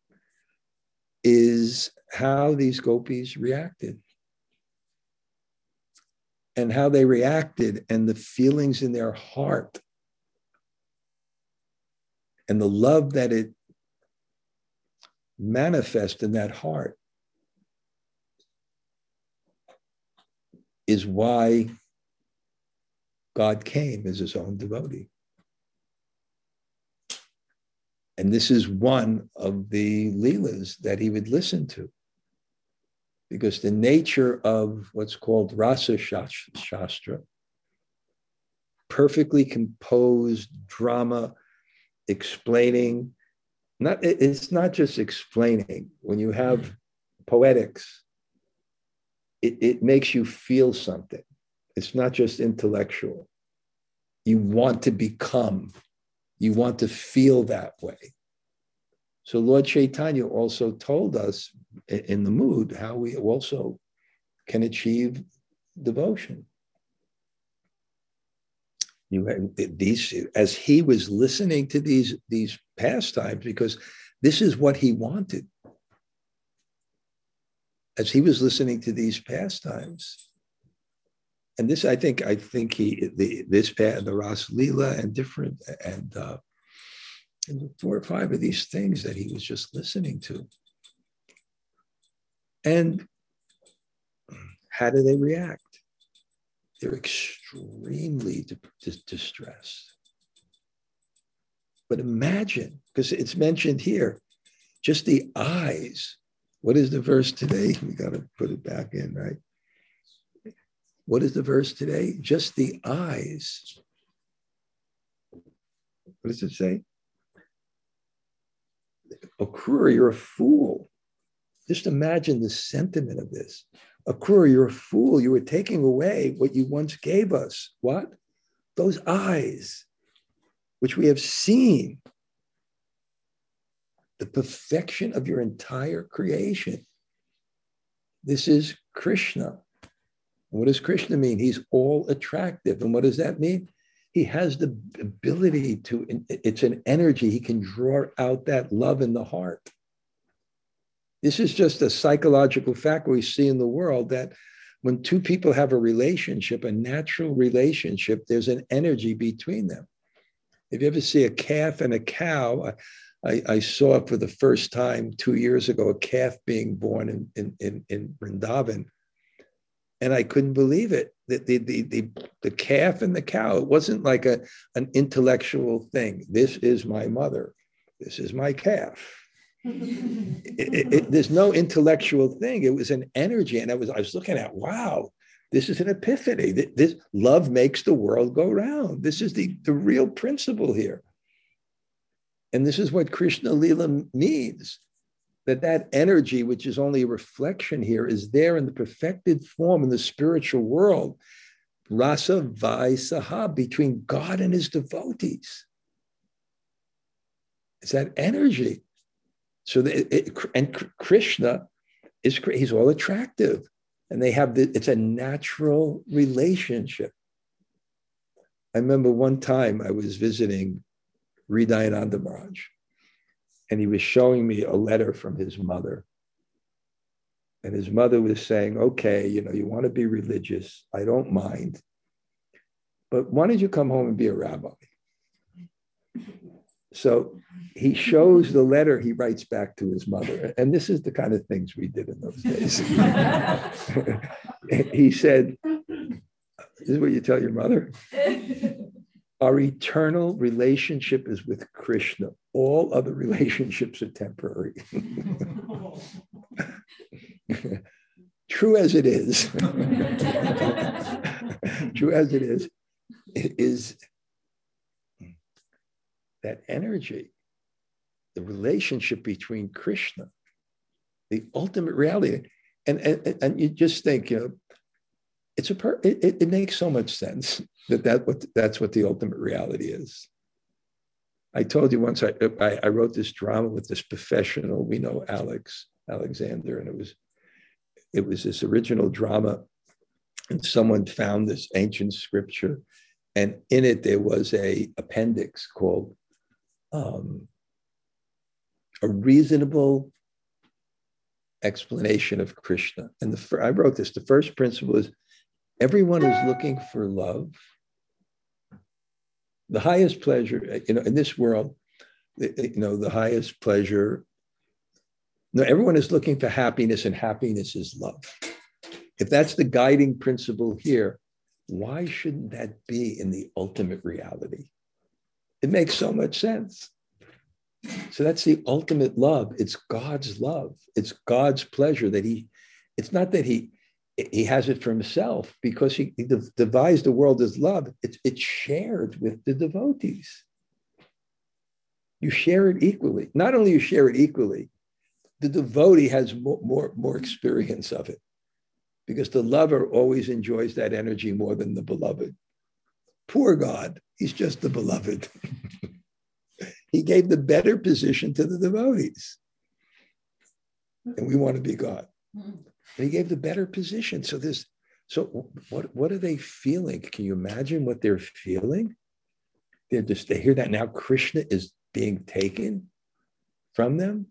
is how these gopis reacted. And how they reacted and the feelings in their heart and the love that it manifests in that heart is why God came as his own devotee. And this is one of the Leelas that he would listen to. Because the nature of what's called Rasa Shastra, perfectly composed drama explaining not it's not just explaining. When you have poetics it, it makes you feel something. It's not just intellectual. You want to become you want to feel that way. So lord chaitanya also told us in the mood how we also can achieve devotion. You these as he was listening to these these pastimes because this is what he wanted. As he was listening to these pastimes and this i think i think he the this the ras lila and different and uh and four or five of these things that he was just listening to and how do they react they're extremely distressed. But imagine, because it's mentioned here, just the eyes. What is the verse today? We got to put it back in, right? What is the verse today? Just the eyes. What does it say? Akrura, you're a fool. Just imagine the sentiment of this. Akrura, you're a fool. You were taking away what you once gave us. What? Those eyes, which we have seen. The perfection of your entire creation. This is Krishna. What does Krishna mean? He's all attractive. And what does that mean? He has the ability to, it's an energy. He can draw out that love in the heart. This is just a psychological fact we see in the world that when two people have a relationship, a natural relationship, there's an energy between them. If you ever see a calf and a cow, I, I saw for the first time two years ago a calf being born in, in, in, in Vrindavan. And I couldn't believe it. The, the, the, the, the calf and the cow, it wasn't like a, an intellectual thing. This is my mother. This is my calf It- it- it- there's no intellectual thing. It was an energy. And I was, I was looking at, wow, this is an epiphany. Th- This love makes the world go round. This is the, the real principle here. And this is what Krishna Lila means that that energy, which is only a reflection here, is there in the perfected form in the spiritual world. Rasa Vai Sahab, between God and his devotees. It's that energy. So the, it, and Krishna is he's all attractive, and they have the, it's a natural relationship. I remember one time I was visiting Hridayananda Maharaj, and he was showing me a letter from his mother. And his mother was saying, okay, you know, you want to be religious. I don't mind. But why don't you come home and be a rabbi? So he shows the letter he writes back to his mother. And this is the kind of things we did in those days. he said, This is what you tell your mother. Our eternal relationship is with Krishna. All other relationships are temporary. True as it is. True as it is, it is that energy, the relationship between Krishna, the ultimate reality. And, and, and you just think, you know, it's a per, it, it, makes so much sense that, that what, that's what the ultimate reality is. I told you once I, I, I wrote this drama with this professional, we know Alex Alexander, and it was it was this original drama, and someone found this ancient scripture, and in it there was a appendix called um, a reasonable explanation of Krishna. And the I wrote this. The first principle is everyone is looking for love. The highest pleasure, uh, you know, in this world, uh, uh, you know, the highest pleasure. No, everyone is looking for happiness, and happiness is love. If that's the guiding principle here, why shouldn't that be in the ultimate reality? It makes so much sense. So that's the ultimate love. It's God's love. It's God's pleasure that he, it's not that he, he has it for himself because he, he devised the world as love. It's, it's shared with the devotees. You share it equally. Not only you share it equally, the devotee has more, more, more experience of it because the lover always enjoys that energy more than the beloved. Poor God, he's just the beloved. he gave the better position to the devotees. And we want to be God. Mm-hmm. And he gave the better position. So this, so what, what are they feeling? Can you imagine what they're feeling? They're just, they hear that now Krishna is being taken from them.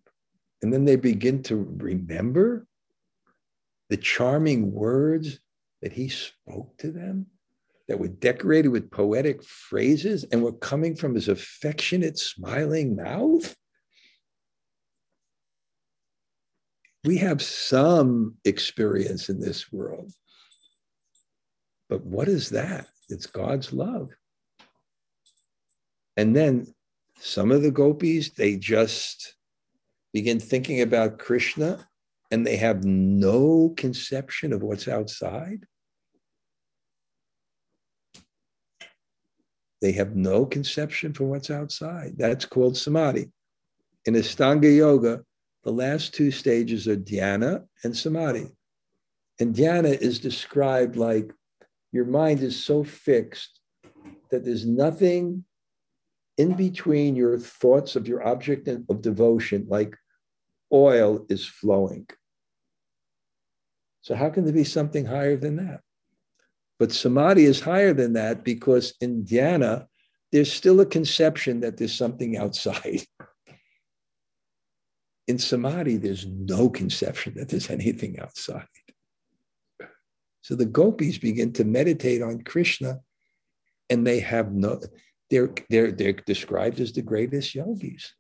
And then they begin to remember the charming words that he spoke to them that were decorated with poetic phrases and were coming from his affectionate, smiling mouth. We have some experience in this world. But what is that? It's God's love. And then some of the gopis, they just begin thinking about Krishna and they have no conception of what's outside. They have no conception for what's outside. That's called samadhi. In Astanga Yoga, the last two stages are dhyana and samadhi. And dhyana is described like your mind is so fixed that there's nothing in between your thoughts of your object of devotion, like oil is flowing. So, how can there be something higher than that? But samadhi is higher than that because in dhyana, there's still a conception that there's something outside. In samadhi, there's no conception that there's anything outside. So the gopis begin to meditate on Krishna and they have no, they're, they're, they're described as the greatest yogis.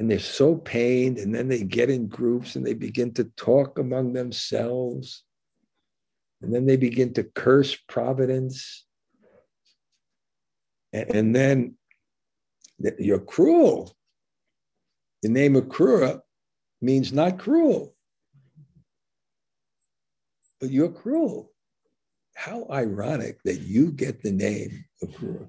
And they're so pained, and then they get in groups and they begin to talk among themselves. And then they begin to curse providence. And, and then you're cruel. The name Akrura means not cruel. But you're cruel. How ironic that you get the name Akrura.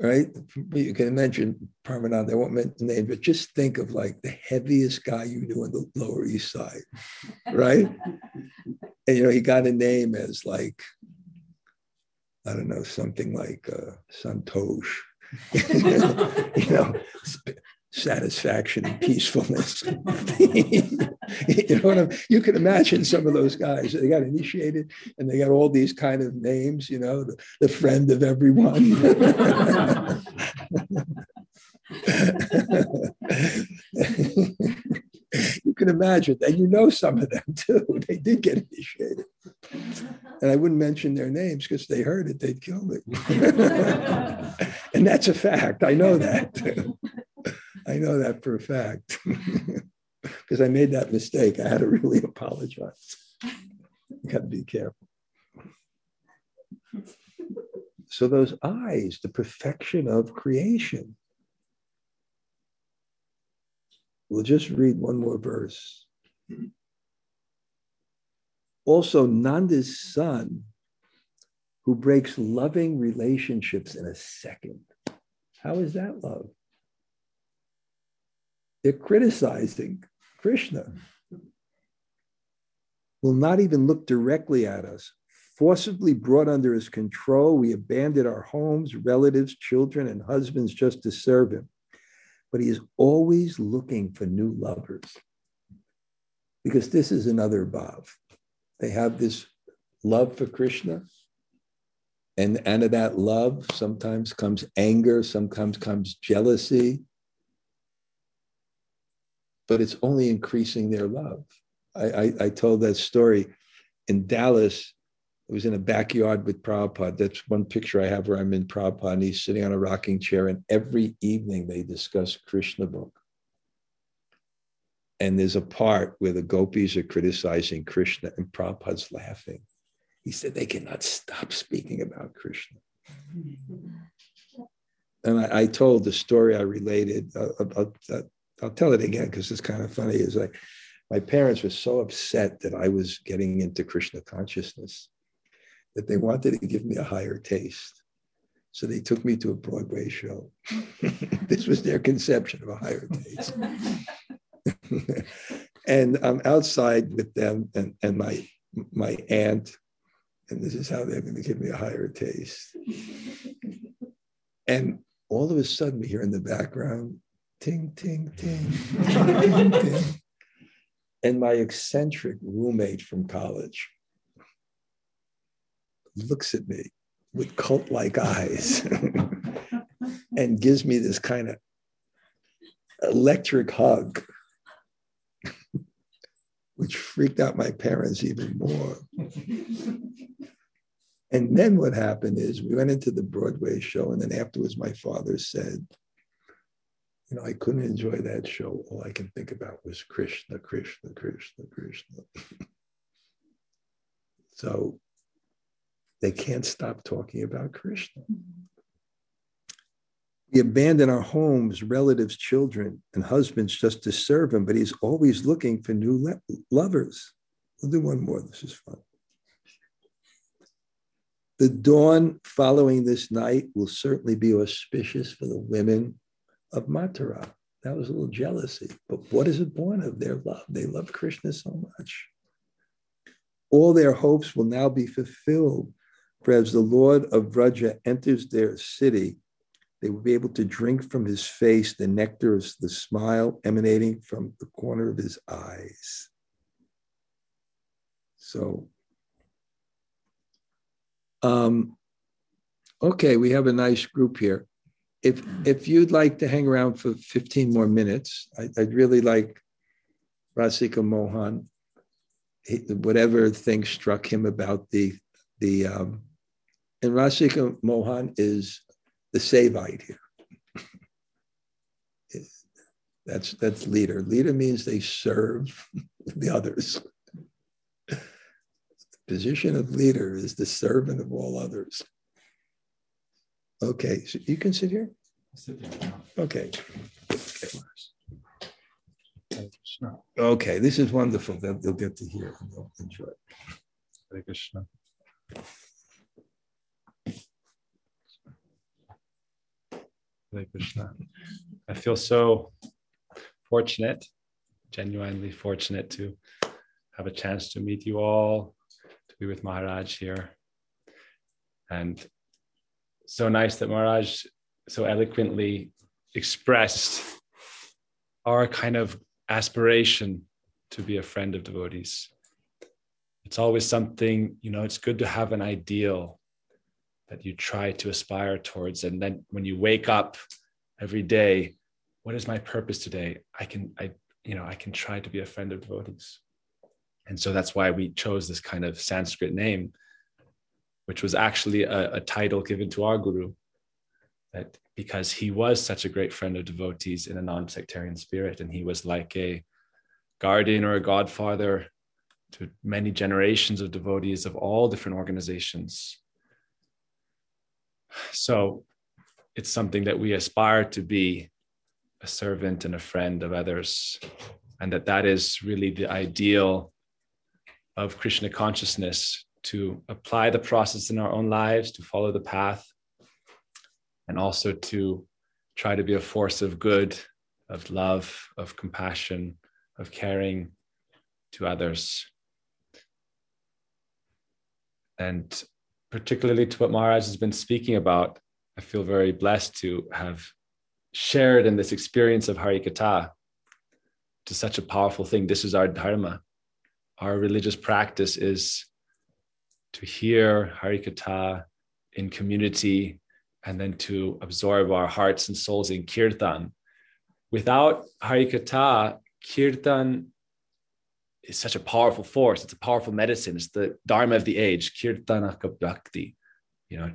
right? You can imagine Parmanand, I won't mention the name, but just think of like the heaviest guy you knew on the Lower East Side, right? and you know, he got a name as like, I don't know, something like uh, Santosh, you know, satisfaction and peacefulness. you know what I'm, you can imagine some of those guys, they got initiated and they got all these kind of names, you know, the, the friend of everyone. you can imagine, and you know some of them too. They did get initiated. And I wouldn't mention their names because they heard it, they'd kill me. and that's a fact. I know that. I know that for a fact because I made that mistake. I had to really apologize. Got to be careful. So, those eyes, the perfection of creation. We'll just read one more verse. Mm-hmm. Also, Nanda's son, who breaks loving relationships in a second. How is that love? They're criticizing Krishna. Will not even look directly at us. Forcibly brought under his control, we abandoned our homes, relatives, children, and husbands just to serve him. But he is always looking for new lovers. Because this is another bhav. They have this love for Krishna. And out of that love, sometimes comes anger, sometimes comes jealousy, but it's only increasing their love. I, I, I told that story in Dallas. It was in a backyard with Prabhupada. That's one picture I have where I'm in Prabhupada and he's sitting on a rocking chair. And every evening they discuss Krishna book. And there's a part where the gopis are criticizing Krishna and Prabhupada's laughing. He said they cannot stop speaking about Krishna. And I, I told the story I related. Uh, uh, uh, I'll tell it again because it's kind of funny. Is like my parents were so upset that I was getting into Krishna consciousness that they wanted to give me a higher taste. So they took me to a Broadway show. this was their conception of a higher taste. and I'm outside with them and, and my my aunt, and this is how they're going to give me a higher taste. And all of a sudden, we hear in the background ting, ting, ting, ting, ting. And my eccentric roommate from college looks at me with cult like eyes and gives me this kind of electric hug, which freaked out my parents even more. And then what happened is we went into the Broadway show, and then afterwards, my father said, you know, I couldn't enjoy that show. All I can think about was Krishna, Krishna, Krishna, Krishna. so they can't stop talking about Krishna. Mm-hmm. We abandon our homes, relatives, children, and husbands just to serve him, but he's always looking for new le- lovers. We'll do one more. This is fun. The dawn following this night will certainly be auspicious for the women of Mathura. That was a little jealousy. But what is it born of? Their love. They love Krishna so much. All their hopes will now be fulfilled. For as the Lord of Vraja enters their city, they will be able to drink from his face the nectar of the smile emanating from the corner of his eyes. So, um, okay, we have a nice group here if if you'd like to hang around for 15 more minutes, I, would really like Rasika Mohan, he, whatever thing struck him about the the um, and Rasika Mohan is the Sevite here. that's that's leader. Leader means they serve the others. The position of leader is the servant of all others. Okay, so you can sit here. Okay. Okay, this is wonderful. They'll, they'll get to hear and they'll enjoy. it. I feel so fortunate, genuinely fortunate to have a chance to meet you all, to be with Maharaj here. And so nice that Maharaj so eloquently expressed our kind of aspiration to be a friend of devotees. It's always something, you know, it's good to have an ideal that you try to aspire towards. And then when you wake up every day, what is my purpose today? I can, I, you know, I can try to be a friend of devotees. And so that's why we chose this kind of Sanskrit name, which was actually a, a title given to our guru, that because he was such a great friend of devotees in a non-sectarian spirit, and he was like a guardian or a godfather to many generations of devotees of all different organizations. So it's something that we aspire to be a servant and a friend of others, and that that is really the ideal of Krishna consciousness to apply the process in our own lives, to follow the path, and also to try to be a force of good, of love, of compassion, of caring to others. And particularly to what Maharaj has been speaking about, I feel very blessed to have shared in this experience of Harikatha to such a powerful thing. This is our dharma. Our religious practice is to hear Harikatha in community and then to absorb our hearts and souls in kirtan. Without Harikatha, kirtan is such a powerful force. It's a powerful medicine. It's the dharma of the age, kirtanaka bhakti, you know.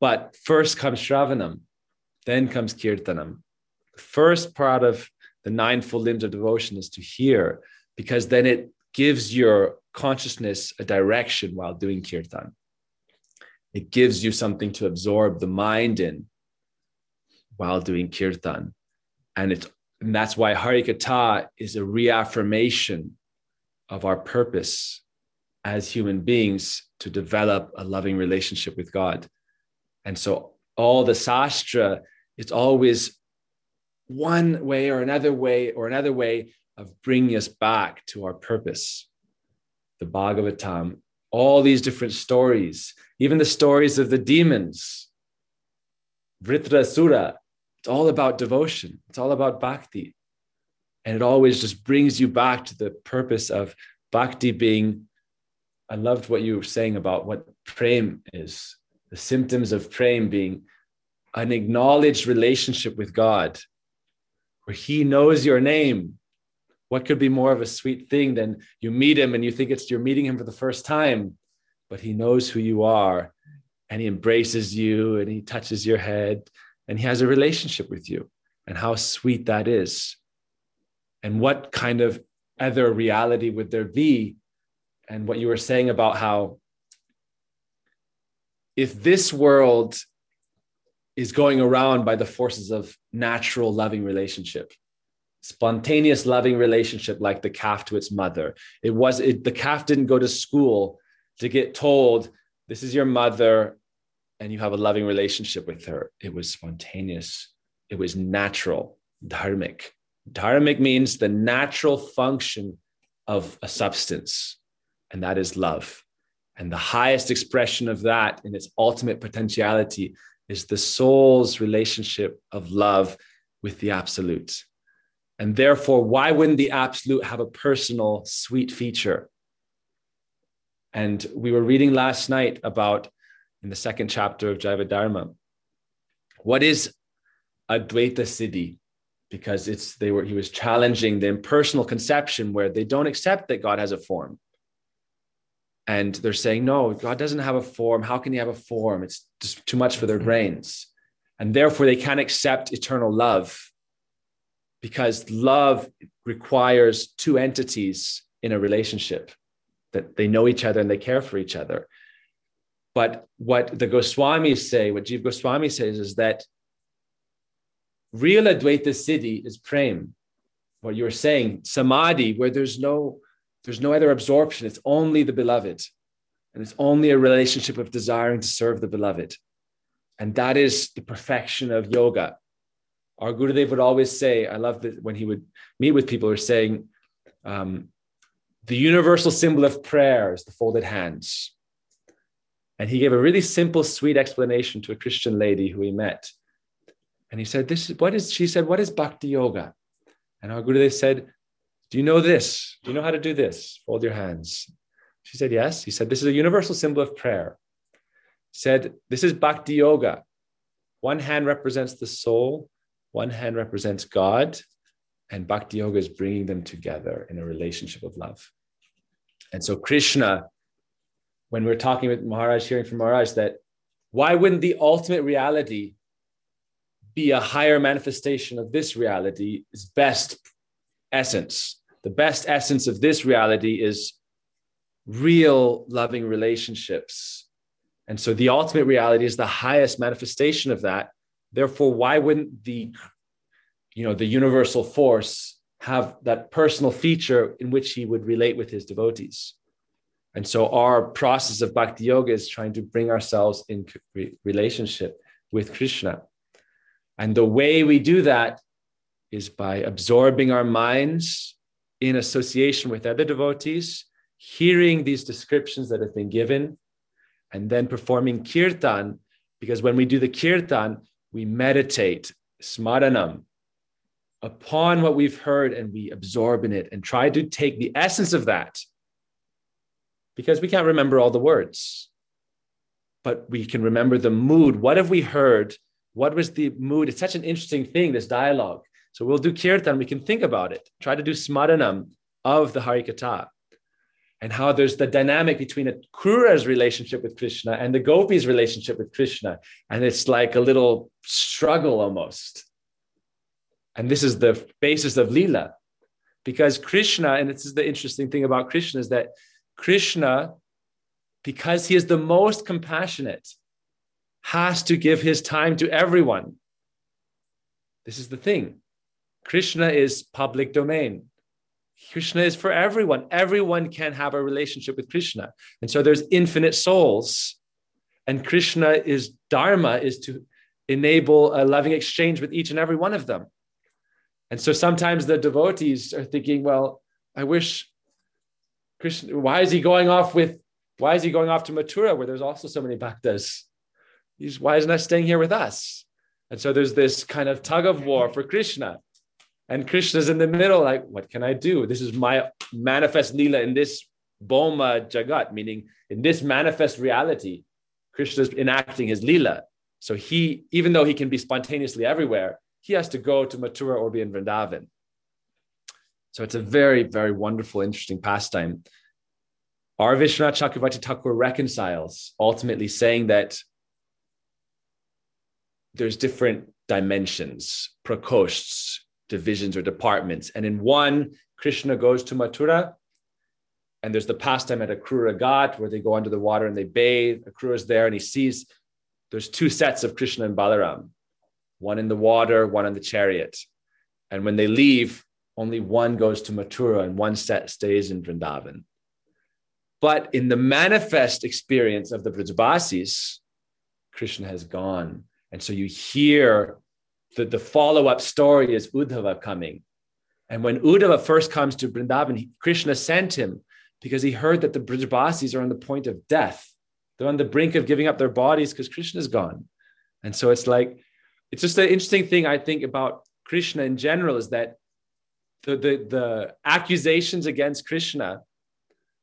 But first comes shravanam, then comes kirtanam. The first part of the ninefold limbs of devotion is to hear, because then it gives your consciousness a direction while doing kirtan. It gives you something to absorb the mind in while doing kirtan. And it's and that's why Harikatha is a reaffirmation of our purpose as human beings to develop a loving relationship with God. And so all the sastra, it's always one way or another way or another way of bringing us back to our purpose. The Bhagavatam, all these different stories, even the stories of the demons, Vritrasura, it's all about devotion. It's all about bhakti. And it always just brings you back to the purpose of bhakti being. I loved what you were saying about what prem is the symptoms of prem being an acknowledged relationship with God, where He knows your name. What could be more of a sweet thing than you meet Him and you think it's you're meeting Him for the first time, but He knows who you are and He embraces you and He touches your head and he has a relationship with you and how sweet that is and what kind of other reality would there be and what you were saying about how if this world is going around by the forces of natural loving relationship spontaneous loving relationship like the calf to its mother it was it, the calf didn't go to school to get told this is your mother and you have a loving relationship with her. It was spontaneous, it was natural, dharmic. Dharmic means the natural function of a substance, and that is love. And the highest expression of that in its ultimate potentiality is the soul's relationship of love with the absolute. And therefore, why wouldn't the absolute have a personal, sweet feature? And we were reading last night about in the second chapter of Jaiva Dharma. What is Advaita Siddhi? Because it's they were he was challenging the impersonal conception where they don't accept that God has a form. And they're saying, no, God doesn't have a form. How can he have a form? It's just too much for their hmm. brains. And therefore they can't accept eternal love because love requires two entities in a relationship that they know each other and they care for each other. But what the Goswamis say, what Jiva Goswami says, is that real Advaita Siddhi is prem. What you're saying, samadhi, where there's no there's no other absorption. It's only the beloved, and it's only a relationship of desiring to serve the beloved, and that is the perfection of yoga. Our Gurudev would always say, I love that when he would meet with people, who are saying, um, the universal symbol of prayer is the folded hands. And he gave a really simple, sweet explanation to a Christian lady who he met. And he said, This is what is she said, What is bhakti yoga? And our Gurudev said, Do you know this? Do you know how to do this? Fold your hands. She said, Yes. He said, This is a universal symbol of prayer. He said, This is bhakti yoga. One hand represents the soul, one hand represents God, and bhakti yoga is bringing them together in a relationship of love. And so, Krishna, when we're talking with Maharaj, hearing from Maharaj, that why wouldn't the ultimate reality be a higher manifestation of this reality, is best essence? The best essence of this reality is real loving relationships. And so the ultimate reality is the highest manifestation of that. Therefore, why wouldn't the you know the universal force have that personal feature in which he would relate with his devotees and so our process of bhakti yoga is trying to bring ourselves in relationship with krishna and the way we do that is by absorbing our minds in association with other devotees hearing these descriptions that have been given and then performing kirtan because when we do the kirtan we meditate smaranam upon what we've heard and we absorb in it and try to take the essence of that. Because we can't remember all the words but we can remember the mood. What have we heard what was the mood it's such an interesting thing this dialogue so we'll do kirtan we can think about it try to do smaranam of the harikatha and how there's the dynamic between a Krura's relationship with Krishna and the Gopi's relationship with Krishna. And it's like a little struggle almost. And this is the basis of Leela. Because Krishna, and this is the interesting thing about Krishna, is that Krishna, because he is the most compassionate, has to give his time to everyone. This is the thing. Krishna is public domain. Krishna is for everyone. Everyone can have a relationship with Krishna. And so there's infinite souls. And Krishna is Dharma is to enable a loving exchange with each and every one of them. And so sometimes the devotees are thinking, well, I wish Krishna, why is he going off with, why is he going off to Mathura where there's also so many bhaktas? He's, why isn't he staying here with us? And so there's this kind of tug of war for Krishna. And Krishna's in the middle, like, what can I do? This is my manifest lila in this Boma Jagat, meaning in this manifest reality, Krishna's enacting his lila. So he, even though he can be spontaneously everywhere, he has to go to Mathura or be in Vrindavan. So it's a very, very wonderful, interesting pastime. R. Vishwanath Chakravarti Thakur reconciles, ultimately saying that there's different dimensions, prakoshts, divisions, or departments. And in one, Krishna goes to Mathura, and there's the pastime at Akrura Ghat where they go under the water and they bathe. Akrura is there, and he sees there's two sets of Krishna and Balaram one in the water, one in the chariot. And when they leave, only one goes to Mathura and one set stays in Vrindavan. But in the manifest experience of the Vrajbasis, Krishna has gone. And so you hear that the follow up story is Uddhava coming. And when Uddhava first comes to Vrindavan, Krishna sent him because he heard that the Vrajbasis are on the point of death. They're on the brink of giving up their bodies because Krishna's gone. And so it's like it's just an interesting thing I think about Krishna in general is that the, the, the accusations against Krishna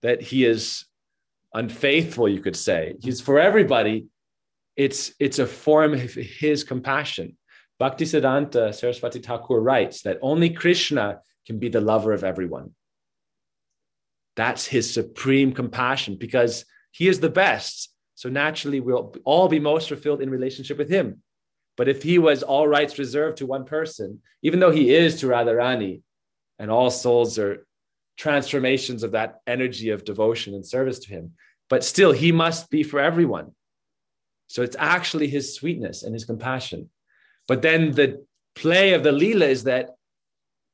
that he is unfaithful, you could say, he's for everybody. It's, it's a form of his compassion. Bhaktisiddhanta Saraswati Thakur writes that only Krishna can be the lover of everyone. That's his supreme compassion because he is the best. So naturally, we'll all be most fulfilled in relationship with him. But if he was all rights reserved to one person, even though he is to Radharani, and all souls are transformations of that energy of devotion and service to him, but still he must be for everyone. So it's actually his sweetness and his compassion. But then the play of the Leela is that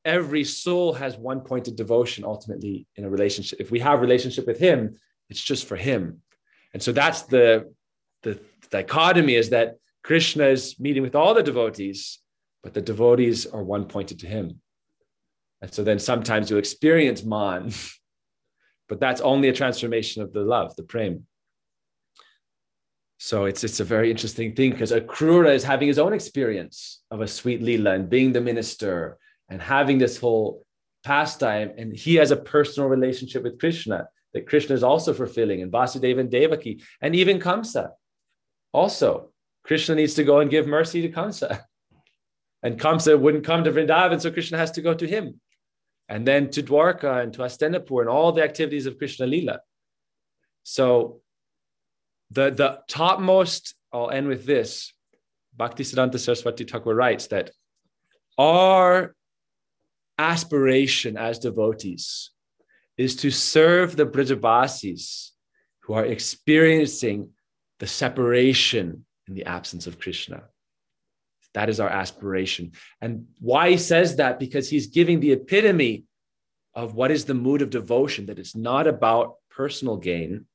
every soul has one pointed devotion ultimately in a relationship. If we have relationship with him, it's just for him. And so that's the, the dichotomy is that Krishna is meeting with all the devotees, but the devotees are one pointed to him. And so then sometimes you experience man, but that's only a transformation of the love, the prem. So it's it's a very interesting thing because Akrura is having his own experience of a sweet lila and being the minister and having this whole pastime, and he has a personal relationship with Krishna that Krishna is also fulfilling, and Vasudeva and Devaki, and even Kamsa. Also, Krishna needs to go and give mercy to Kamsa. And Kamsa wouldn't come to Vrindavan, so Krishna has to go to him. And then to Dwarka and to Hastinapur and all the activities of Krishna Lila. So the, the topmost, I'll end with this. Bhaktisiddhanta Saraswati Thakur writes that our aspiration as devotees is to serve the Brajabasis who are experiencing the separation in the absence of Krishna. That is our aspiration. And why he says that? Because he's giving the epitome of what is the mood of devotion, that it's not about personal gain,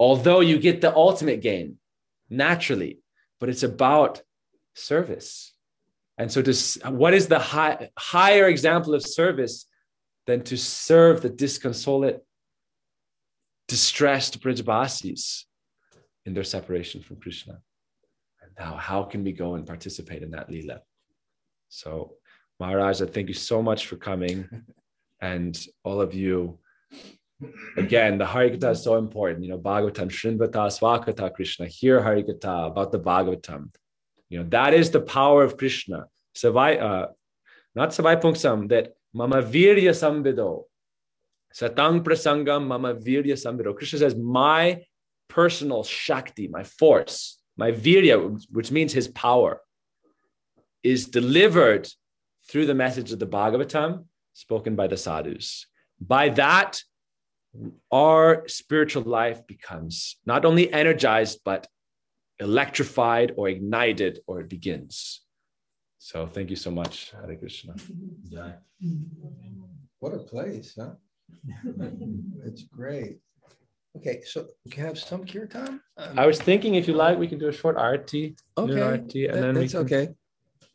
although you get the ultimate gain naturally, but it's about service. And so, to, what is the high, higher example of service than to serve the disconsolate, distressed Brajabasis in their separation from Krishna? And now, how can we go and participate in that lila? So, Maharaj, I thank you so much for coming, and all of you. Again, the Harikatha is so important. You know, Bhagavatam, Srinvata, Swakata, Krishna. Hear Harikatha about the Bhagavatam you know, that is the power of Krishna. Savai, uh, not Savai Pungsam, that Mama Virya Samvido. Satang Prasangam Mama Virya Samvido. Krishna says, My personal Shakti, my force, my Virya, which means his power, is delivered through the message of the Bhagavatam spoken by the sadhus. By that, our spiritual life becomes not only energized, but electrified or ignited or it begins. So thank you so much, Hare Krishna. Yeah. What a place, huh? it's great. Okay, so we can have some kirtan. Um, I was thinking if you like, we can do a short arti. okay, arti, and that- then we that's can- okay.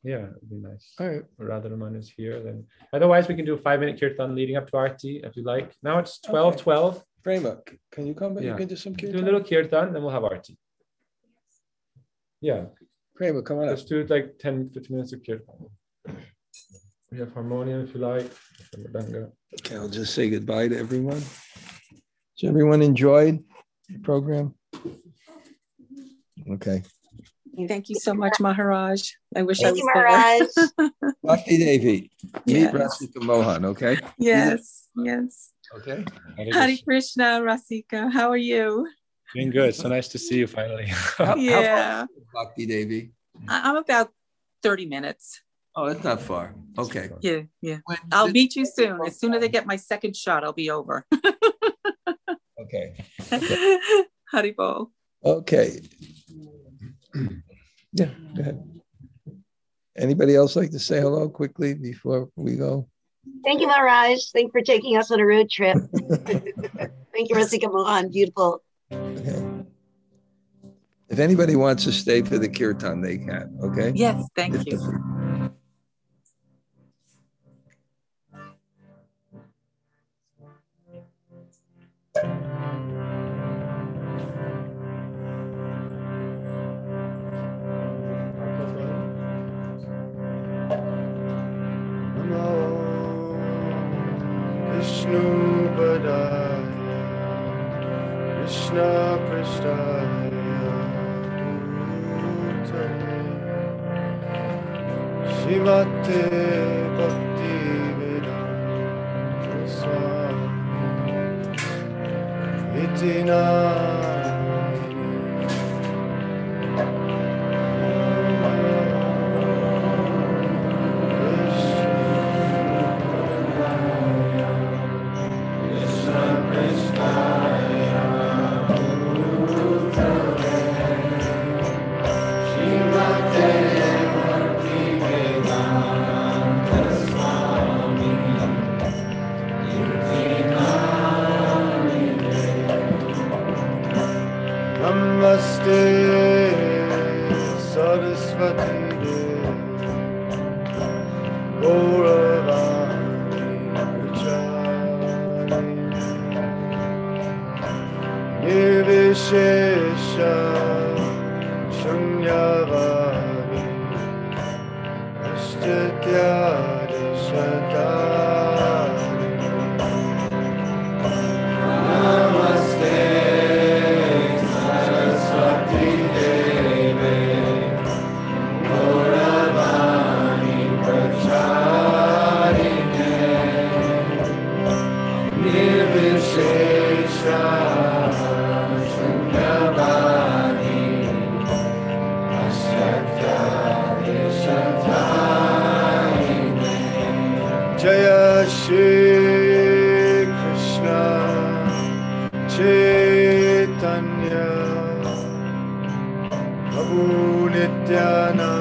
Yeah, it'd be nice. All right. Rather Radharaman is here. Then otherwise, we can do a five minute kirtan leading up to arti if you like. Now it's 12 Okay. 12. Prema, c- can you come? back? You can do some kirtan. Do a little kirtan, then we'll have arti. Yeah, Prema, come on up. let's do like 10 15 minutes of kirtan. We have harmonium if you like. Okay, I'll just say goodbye to everyone. So everyone enjoyed the program? Okay. Thank you so much, Maharaj. I wish I was you, there. Maharaj. Bhakti Devi, meet Yes. Rasika Mohan, okay? yes, yes. Okay. Hare Hare Krishna. Krishna, Rasika. How are you? Doing good. So nice to see you finally. How- how Yeah. far is Bhakti Devi? I- I'm about 30 minutes. Oh, that's not far. Okay. Yeah, yeah. When I'll did- meet you soon. As soon as I get my second shot, I'll be over. Okay. Haribol. Okay. Yeah, go ahead. Anybody else like to say hello quickly before we go? Thank you, Maharaj. Thank you for taking us on a road trip. Thank you, Rasika Mohan. Beautiful. Okay. If anybody wants to stay for the kirtan, they can, okay? Yes, thank you. Namo Vishnu Padaya Krishna Preshthaya Bhutale Shivate Bhakti Vedanta Swami. Itina Chaitanya Prabhu Nityananda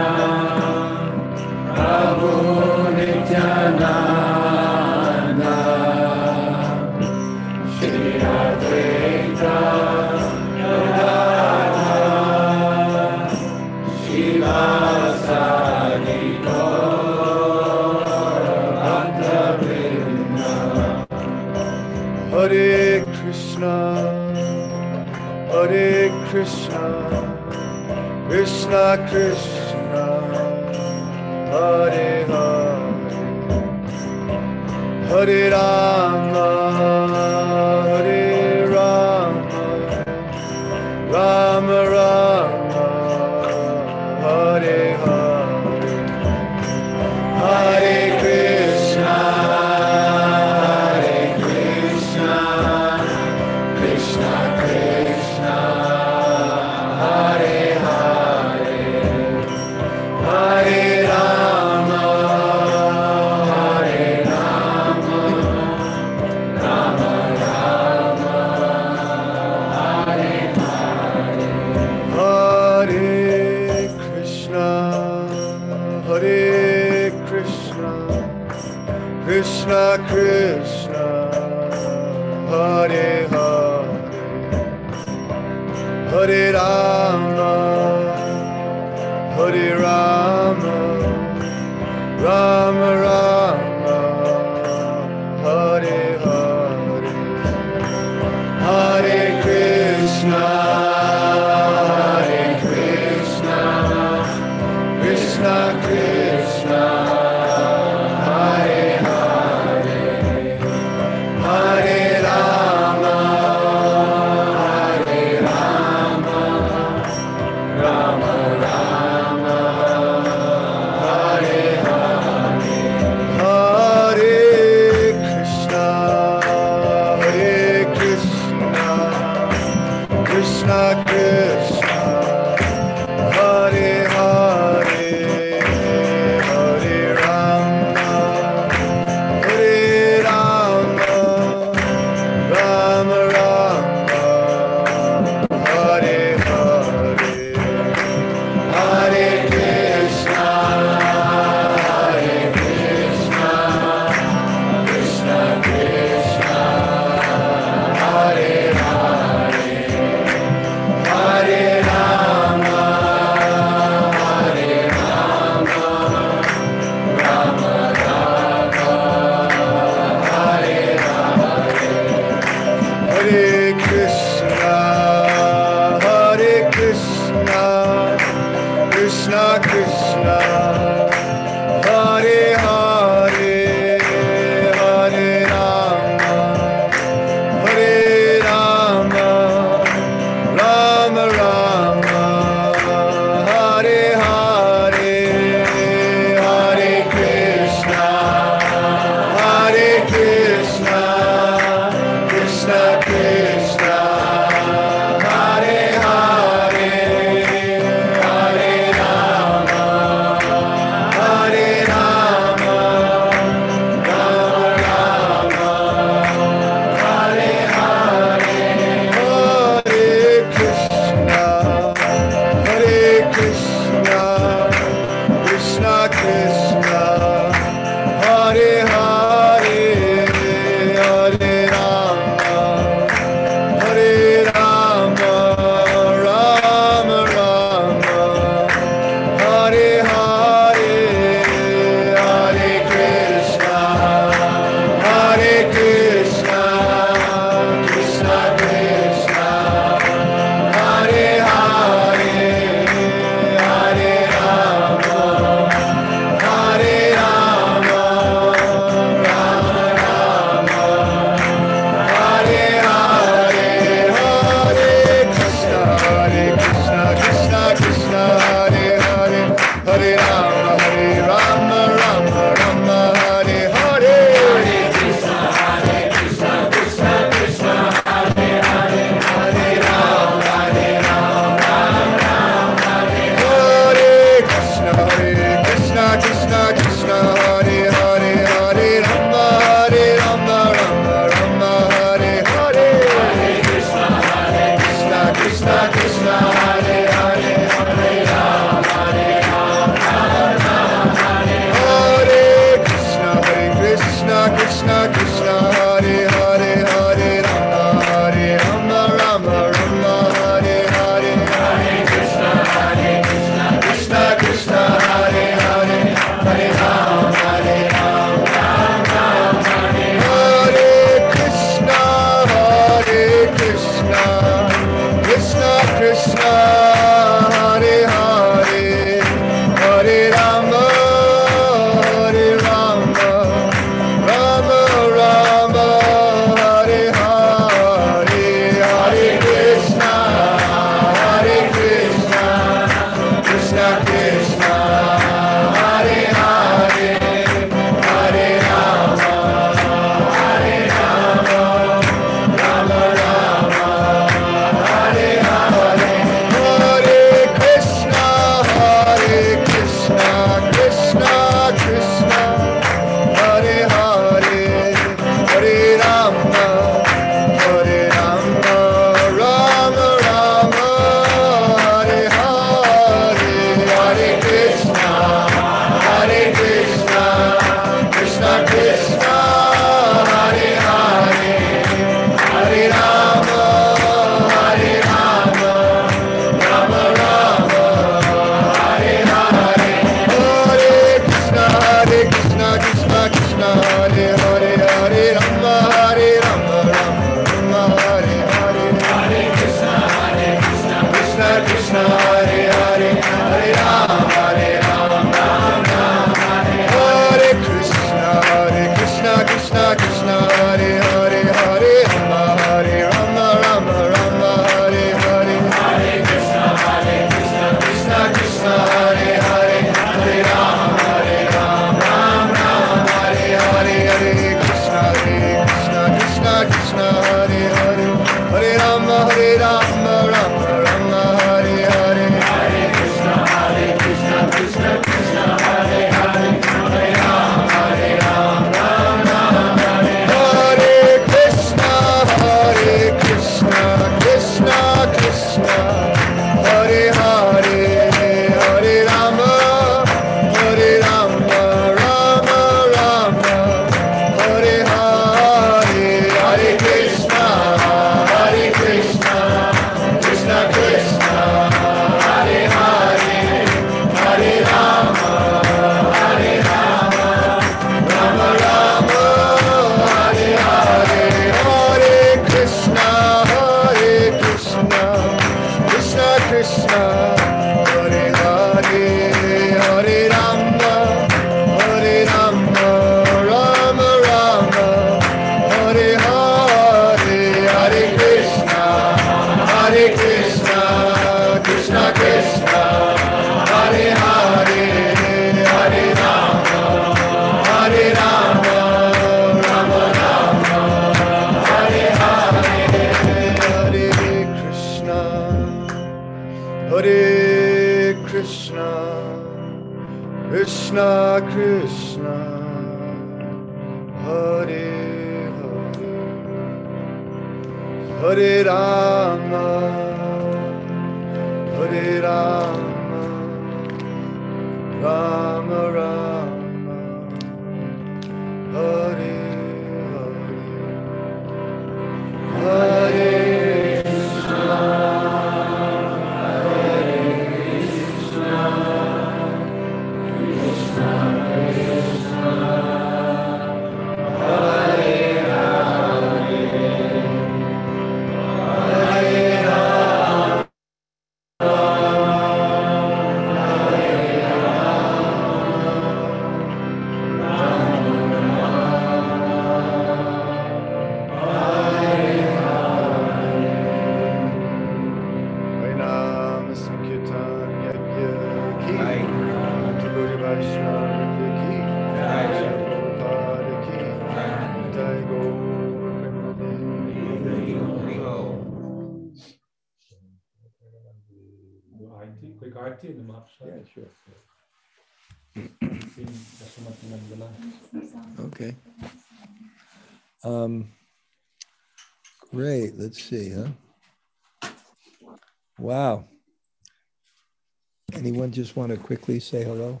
just want to quickly say hello?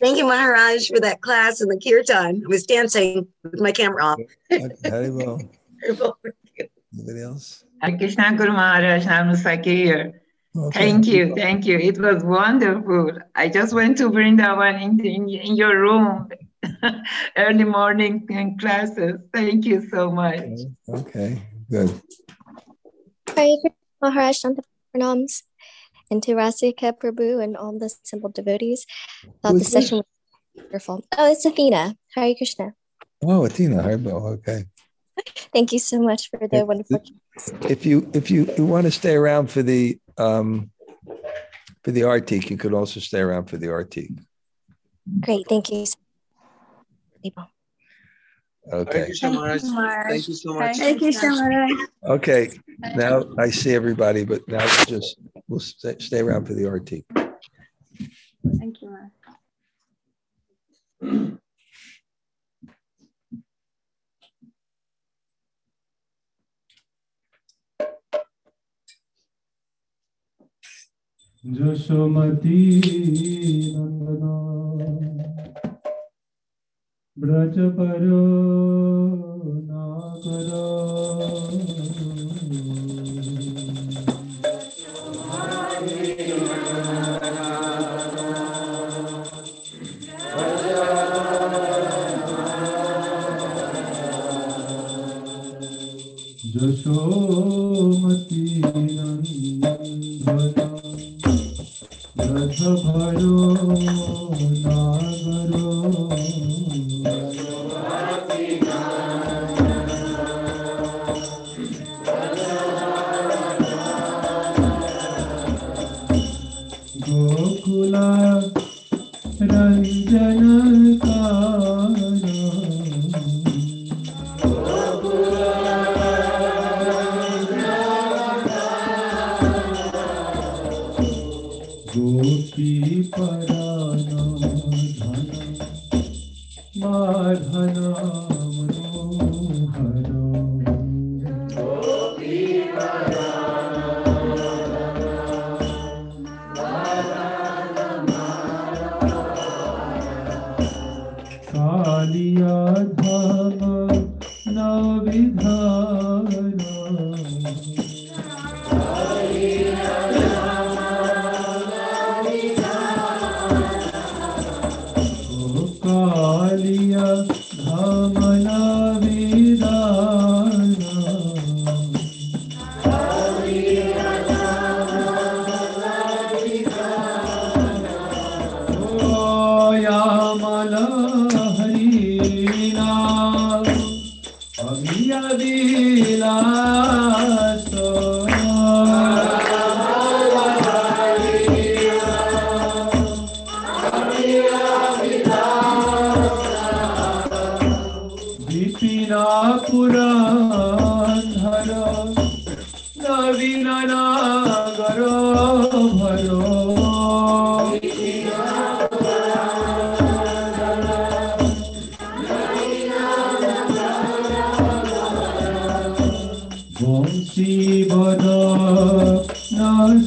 Thank you, Maharaj, for that class and the kirtan. I was dancing with my camera off. Okay, Haribol. Anybody else? Hare Krishna Guru Maharaj Namasaki here. Okay. Thank you, thank you. It was wonderful. I just went to Vrindavan in, in, in your room, early morning in classes. Thank you so much. Okay, good. Hare Krishna Maharaj Shanta Pranams and to Rasika Prabhu and all the simple devotees. Thought the session was wonderful. Oh, it's Athena. Hare Krishna. Oh, Athena, Haribol. Okay. Thank you so much for the Yeah, wonderful. If you if you, you want to stay around for the um for the Arctic, you could also stay around for the Arctic. Great. Thank you. so-. Okay. Thank you so much. Thank you so much. Thank you so much. Okay. Now I see everybody, but now we'll just we'll stay, stay around for the arti. Thank you, Mark. Jashomati नंदना ब्रज परो नागरा जशोमती नंदना रथ भयो Om Shiva Nam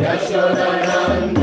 जनरञ्जना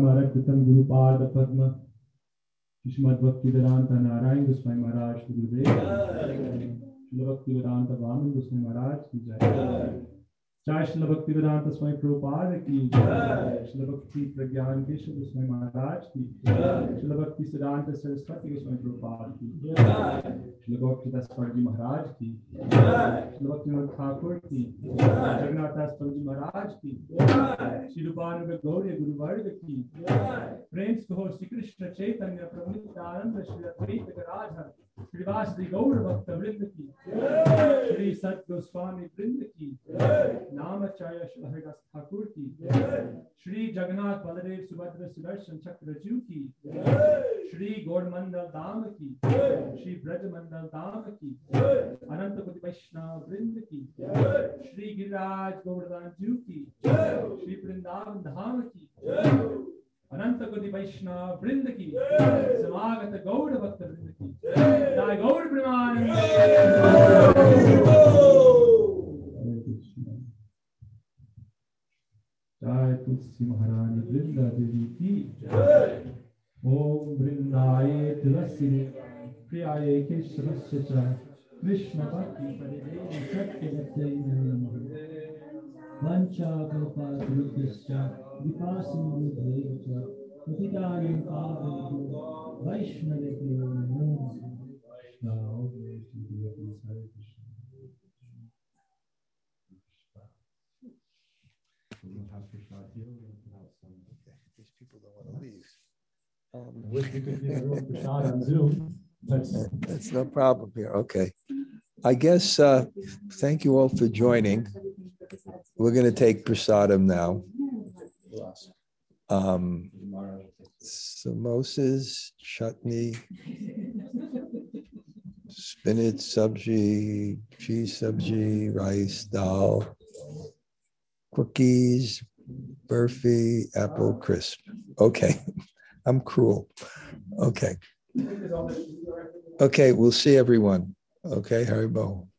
Paramara Kritam Guru Pada Padma. Shrimad Bhakti Vedanta Narayan Goswami Maharaj Ki Gurudev. Shri Bhakti Vedanta Vaman Goswami Maharaj जय शिल भक्ति वेदांत स्वामी प्रभुपाद की जय। शिल भक्ति प्रज्ञान के शिव स्वामी महाराज की जय। शिल भक्ति सिद्धांत सरस्वती स्वामी प्रभुपाद की जय। शिल भक्ति दासपाल जी महाराज की जय। शिल भक्ति ठाकुर की जगन्नाथ दासपाल जी महाराज की जय। श्री रूपान गौरी गुरुवर्ग की जय। प्रेम कहो श्री कृष्ण चैतन्य प्रभु नित्यानंद श्री अद्वैत राज हरि। श्रीवासदि गौर भक्त वृंद की श्री सत गोस्वामी वृंद की नाम चाय हरिदास ठाकुर की श्री जगन्नाथ बलदेव सुभद्र सुदर्शन चक्र जू की श्री गौड़ मंडल धाम की श्री ब्रज मंडल धाम की अनंत कोटि वैष्णव वृंद की श्री गिरिराज गोवर्धन जू की श्री वृंदावन धाम की अनंत कोटि वैष्णव वृंद की। समागत गौड़ भक्त वृंद की। जय। गौड़ प्रेमानंद जय तुलसी महारानी वृंदा देवी की ओम वृंदाय तुलसी प्रियाय केशवस्य च। कृष्ण भक्ति परिदेवी सत्य नमः। वञ्चाकल्पातरुभ्यश्च विपासिन्धुभ्येव च पतितानि पावनेभ्यो वैष्णवेभ्यो नमो नमः। Now, we do it in Hare Krishna. We don't have Krishna here, we don't have some. These people don't want to leave. Um, Wish we could give everyone Prashad on Zoom. That's, That's no problem here. Okay. I guess, uh, thank you all for joining. We're going to take prasadam now. Um, samosas, chutney, spinach sabji, cheese sabji, rice, dal, cookies, burfi, apple crisp. Okay, I'm cruel. Okay. Okay, we'll see everyone. Okay, Hari Haribol.